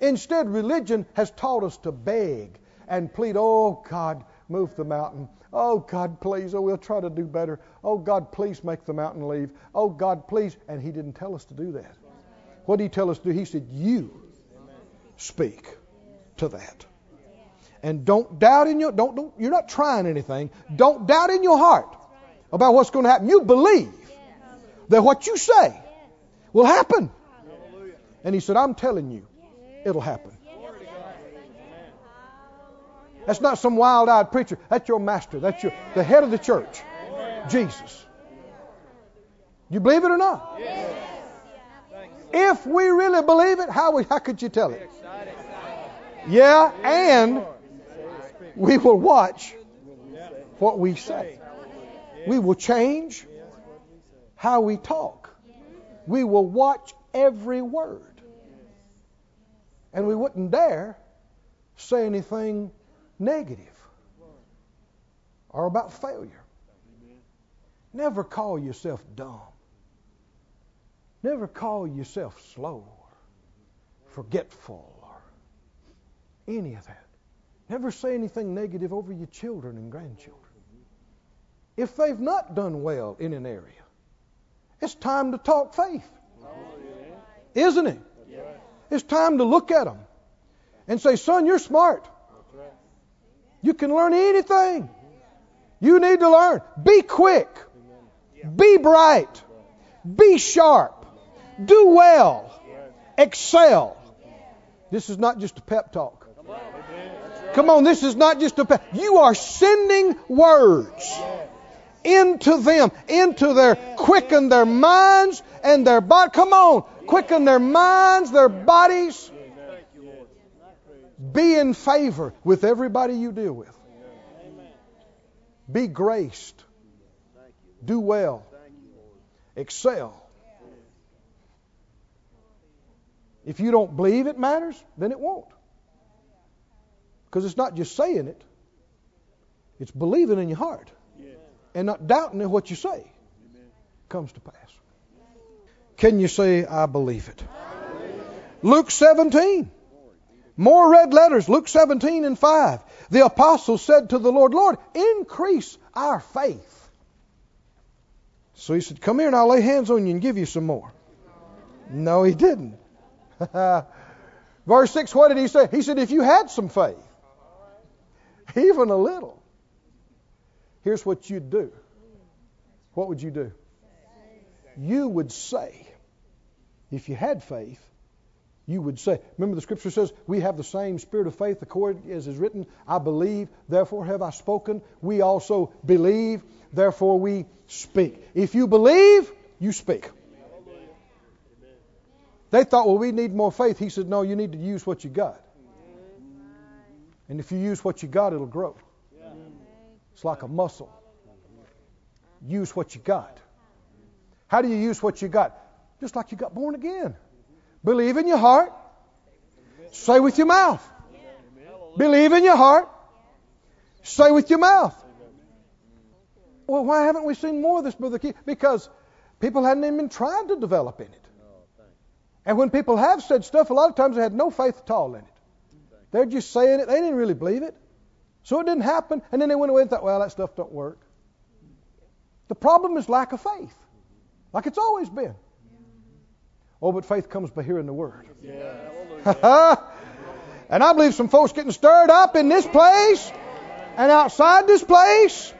Speaker 1: Instead, religion has taught us to beg and plead, Oh God, move the mountain. Oh God, please. Oh, we'll try to do better. Oh God, please make the mountain leave. Oh God, please. And He didn't tell us to do that. What did He tell us to do? He said, You speak to that. And don't doubt in your don't, don't you're not trying anything. Don't doubt in your heart about what's going to happen. You believe that what you say will happen. And he said, I'm telling you, it'll happen. That's not some wild eyed preacher. That's your master. That's your the head of the church. Jesus. You believe it or not? If we really believe it, how, we, how could you tell it? Yeah, and we will watch what we say. We will change how we talk. We will watch every word. And we wouldn't dare say anything negative or about failure. Never call yourself dumb. Never call yourself slow or forgetful or any of that. Never say anything negative over your children and grandchildren. If they've not done well in an area, it's time to talk faith. Isn't it? It's time to look at them and say, son, you're smart. You can learn anything. You need to learn. Be quick. Be bright. Be sharp. Do well. Excel. This is not just a pep talk. Come on, this is not just a pep. You are sending words into them, into their, quicken their minds and their body. Come on, quicken their minds, their bodies. Be in favor with everybody you deal with. Be graced. Do well. Excel. If you don't believe it matters, then it won't. Because it's not just saying it, it's believing in your heart and not doubting in what you say comes to pass. Can you say, I believe it? Luke 17. More red letters. Luke 17 and 5. The apostle said to the Lord, Lord, increase our faith. So he said, Come here and I'll lay hands on you and give you some more. No, he didn't. Verse 6, what did he say? He said, If you had some faith, even a little, here's what you'd do. What would you do? You would say, if you had faith, you would say. Remember, the scripture says, We have the same spirit of faith, according as is written, I believe, therefore have I spoken. We also believe, therefore we speak. If you believe, you speak. They thought, well, we need more faith. He said, no, you need to use what you got. And if you use what you got, it'll grow. It's like a muscle. Use what you got. How do you use what you got? Just like you got born again. Believe in your heart. Say with your mouth. Believe in your heart. Say with your mouth. Well, why haven't we seen more of this, Brother Keith? Because people hadn't even been trying to develop in it. And when people have said stuff, a lot of times they had no faith at all in it. They're just saying it. They didn't really believe it. So it didn't happen. And then they went away and thought, well, that stuff don't work. The problem is lack of faith, like it's always been. Oh, but faith comes by hearing the word. Yeah. and I believe some folks getting stirred up in this place and outside this place.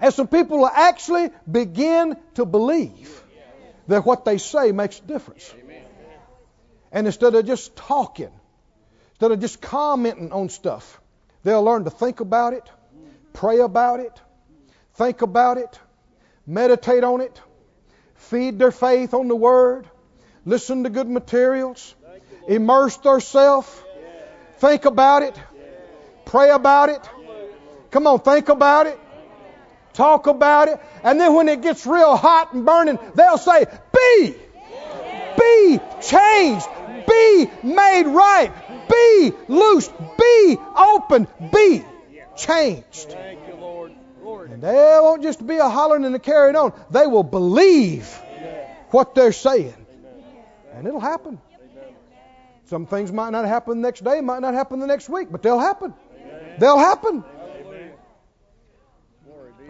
Speaker 1: And some people will actually begin to believe that what they say makes a difference. And instead of just talking, instead of just commenting on stuff, they'll learn to think about it, pray about it, think about it, meditate on it, feed their faith on the Word, listen to good materials, immerse themselves, think about it, pray about it. Come on, think about it. Talk about it. And then when it gets real hot and burning, they'll say, Be! Be changed! Be made right! Be loose, Be open! Be changed. And they won't just be a hollering and a carrying on. They will believe what they're saying. And it'll happen. Some things might not happen the next day, might not happen the next week, but they'll happen. They'll happen.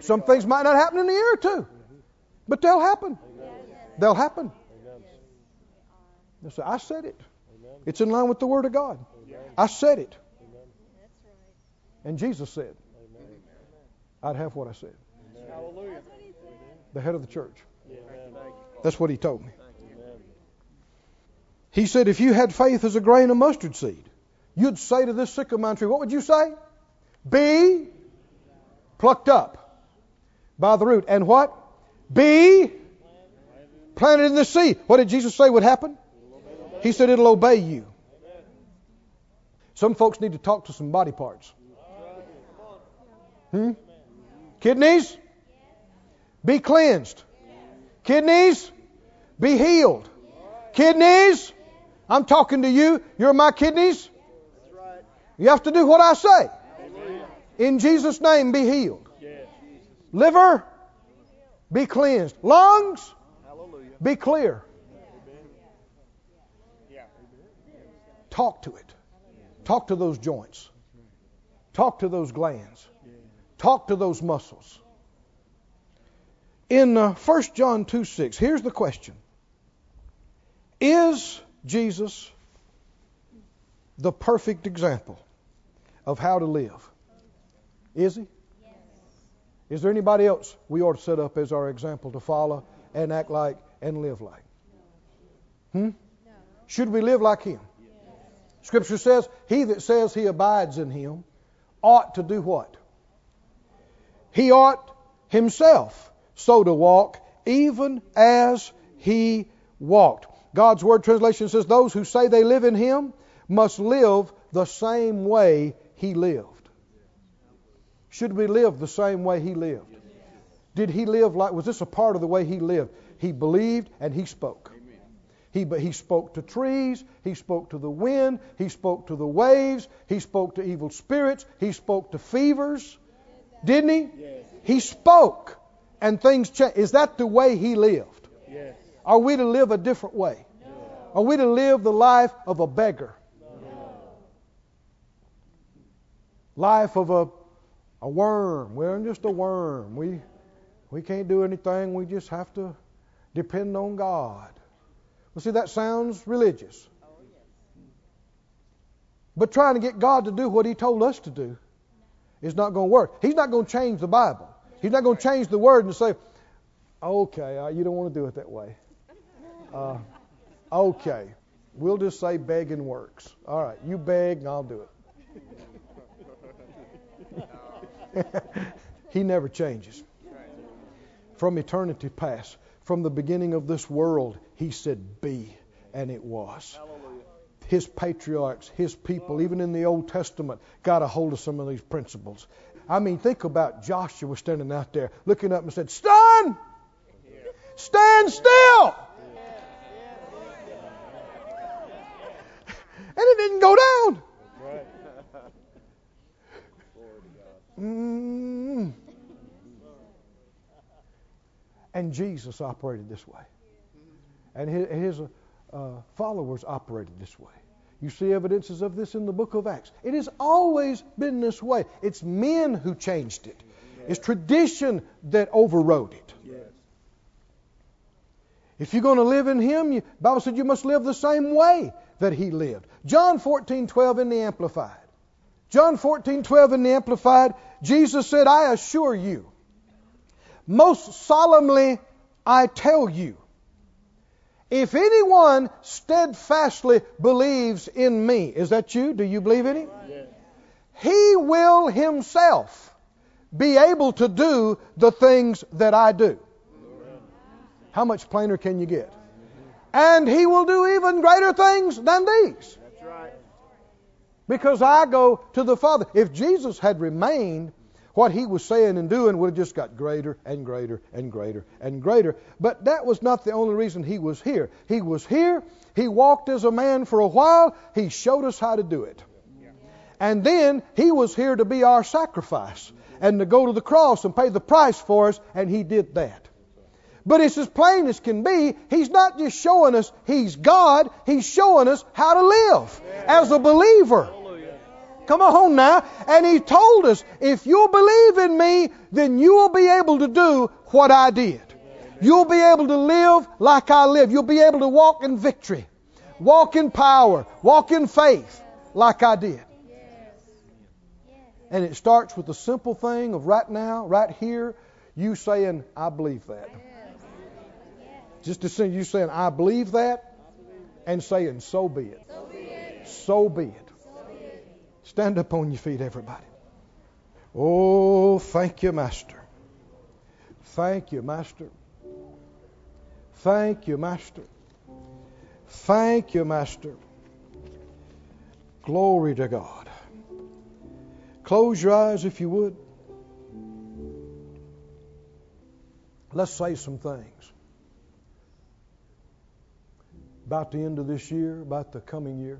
Speaker 1: Some things might not happen in a year or two, but they'll happen. They'll happen. I said it. It's in line with the Word of God. I said it. And Jesus said, I'd have what I said. The head of the church. That's what he told me. He said, if you had faith as a grain of mustard seed, you'd say to this sycamore tree, what would you say? Be plucked up by the root. And what? Be planted in the sea. What did Jesus say would happen? He said it'll obey you. Some folks need to talk to some body parts. Hmm? Kidneys? Be cleansed. Kidneys? Be healed. Kidneys? I'm talking to you. You're my kidneys. You have to do what I say. In Jesus' name, be healed. Liver, be cleansed. Lungs, be clear. Talk to it. Talk to those joints. Talk to those glands. Talk to those muscles. In uh, 1 John 2 6, here's the question Is Jesus the perfect example of how to live? Is he? Is there anybody else we ought to set up as our example to follow and act like and live like? Hmm? Should we live like him? Scripture says, He that says he abides in him ought to do what? He ought himself so to walk, even as he walked. God's Word translation says, Those who say they live in him must live the same way he lived. Should we live the same way he lived? Did he live like, was this a part of the way he lived? He believed and he spoke. He, he spoke to trees, he spoke to the wind, he spoke to the waves, he spoke to evil spirits, he spoke to fevers. Didn't he? Yes. He spoke and things changed. Is that the way he lived? Yes. Are we to live a different way? No. Are we to live the life of a beggar? No. Life of a a worm. We're just a worm. We we can't do anything. We just have to depend on God. Well, see, that sounds religious. Oh, but trying to get God to do what He told us to do is not going to work. He's not going to change the Bible. He's not going to change the Word and say, okay, uh, you don't want to do it that way. Uh, okay, we'll just say begging works. All right, you beg and I'll do it. he never changes. From eternity past, from the beginning of this world, he said, Be. And it was. His patriarchs, his people, even in the Old Testament, got a hold of some of these principles. I mean, think about Joshua standing out there looking up and said, Stand! Stand still! And it didn't go down. Mm. And Jesus operated this way. And his, his uh, followers operated this way. You see evidences of this in the book of Acts. It has always been this way. It's men who changed it. It's tradition that overrode it. If you're going to live in Him, the Bible said you must live the same way that He lived. John 14:12 in the Amplified. John 14:12 in the Amplified. Jesus said, "I assure you, most solemnly I tell you, if anyone steadfastly believes in me, is that you? Do you believe in him? Yes. He will himself be able to do the things that I do. How much plainer can you get? And he will do even greater things than these. That's right. Because I go to the Father. If Jesus had remained what he was saying and doing would have just got greater and greater and greater and greater. But that was not the only reason he was here. He was here. He walked as a man for a while. He showed us how to do it. And then he was here to be our sacrifice and to go to the cross and pay the price for us, and he did that. But it's as plain as can be. He's not just showing us He's God, He's showing us how to live as a believer. Come on home now. And he told us, if you'll believe in me, then you will be able to do what I did. You'll be able to live like I live. You'll be able to walk in victory, walk in power, walk in faith like I did. And it starts with the simple thing of right now, right here, you saying, I believe that. Just as soon as you saying, I believe that, and saying, so be it. So be it. Stand up on your feet, everybody. Oh, thank you, Master. Thank you, Master. Thank you, Master. Thank you, Master. Glory to God. Close your eyes if you would. Let's say some things about the end of this year, about the coming year.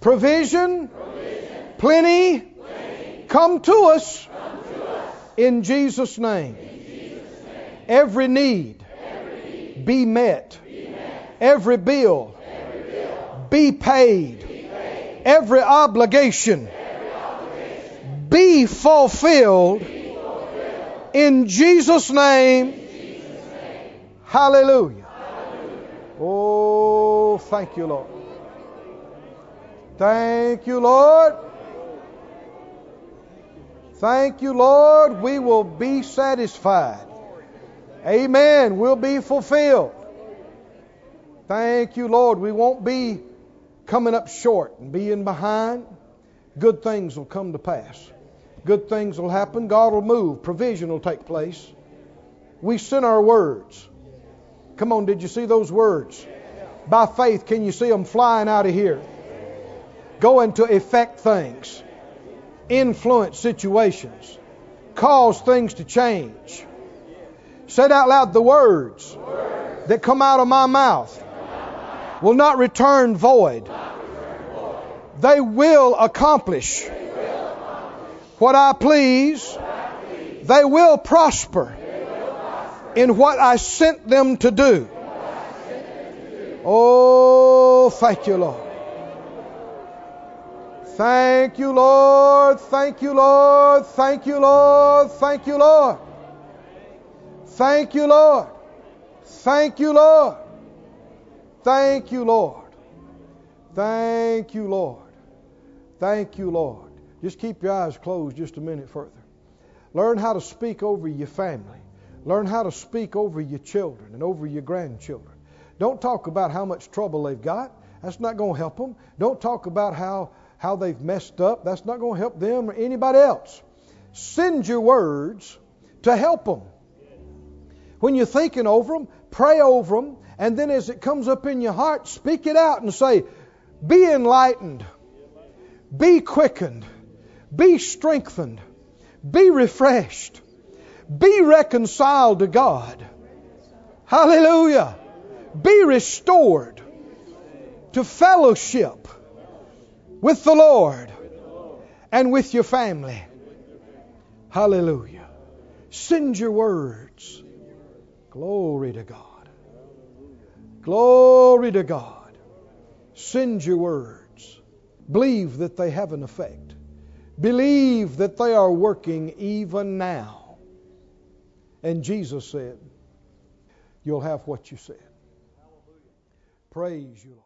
Speaker 1: provision, provision. Plenty, plenty, come to us, come to us. In, Jesus name. in Jesus' name. Every need, Every need. Be, met. be met. Every bill, Every bill. Be, paid. be paid. Every obligation, Every obligation. Be, fulfilled. be fulfilled. In Jesus' name. In Jesus name. Hallelujah. Hallelujah. Oh, thank you, Lord. Thank you, Lord. Thank you, Lord. We will be satisfied. Amen. We'll be fulfilled. Thank you, Lord. We won't be coming up short and being behind. Good things will come to pass. Good things will happen. God will move. Provision will take place. We send our words. Come on, did you see those words? By faith, can you see them flying out of here? Going to affect things, influence situations, cause things to change. Said out loud the words that come out of my mouth will not return void. They will accomplish what I please. They will prosper in what I sent them to do. Oh, thank you, Lord. Thank you, Lord. Thank you, Lord. Thank you, Lord. Thank you, Lord. Thank you, Lord. Thank you, Lord. Thank you, Lord. Thank you, Lord. Thank you, Lord. Just keep your eyes closed just a minute further. Learn how to speak over your family. Learn how to speak over your children and over your grandchildren. Don't talk about how much trouble they've got. That's not going to help them. Don't talk about how, how they've messed up. That's not going to help them or anybody else. Send your words to help them. When you're thinking over them, pray over them, and then as it comes up in your heart, speak it out and say, Be enlightened, be quickened, be strengthened, be refreshed, be reconciled to God. Hallelujah. Be restored to fellowship with the Lord and with your family. Hallelujah. Send your words. Glory to God. Glory to God. Send your words. Believe that they have an effect. Believe that they are working even now. And Jesus said, You'll have what you said. Praise you, Lord.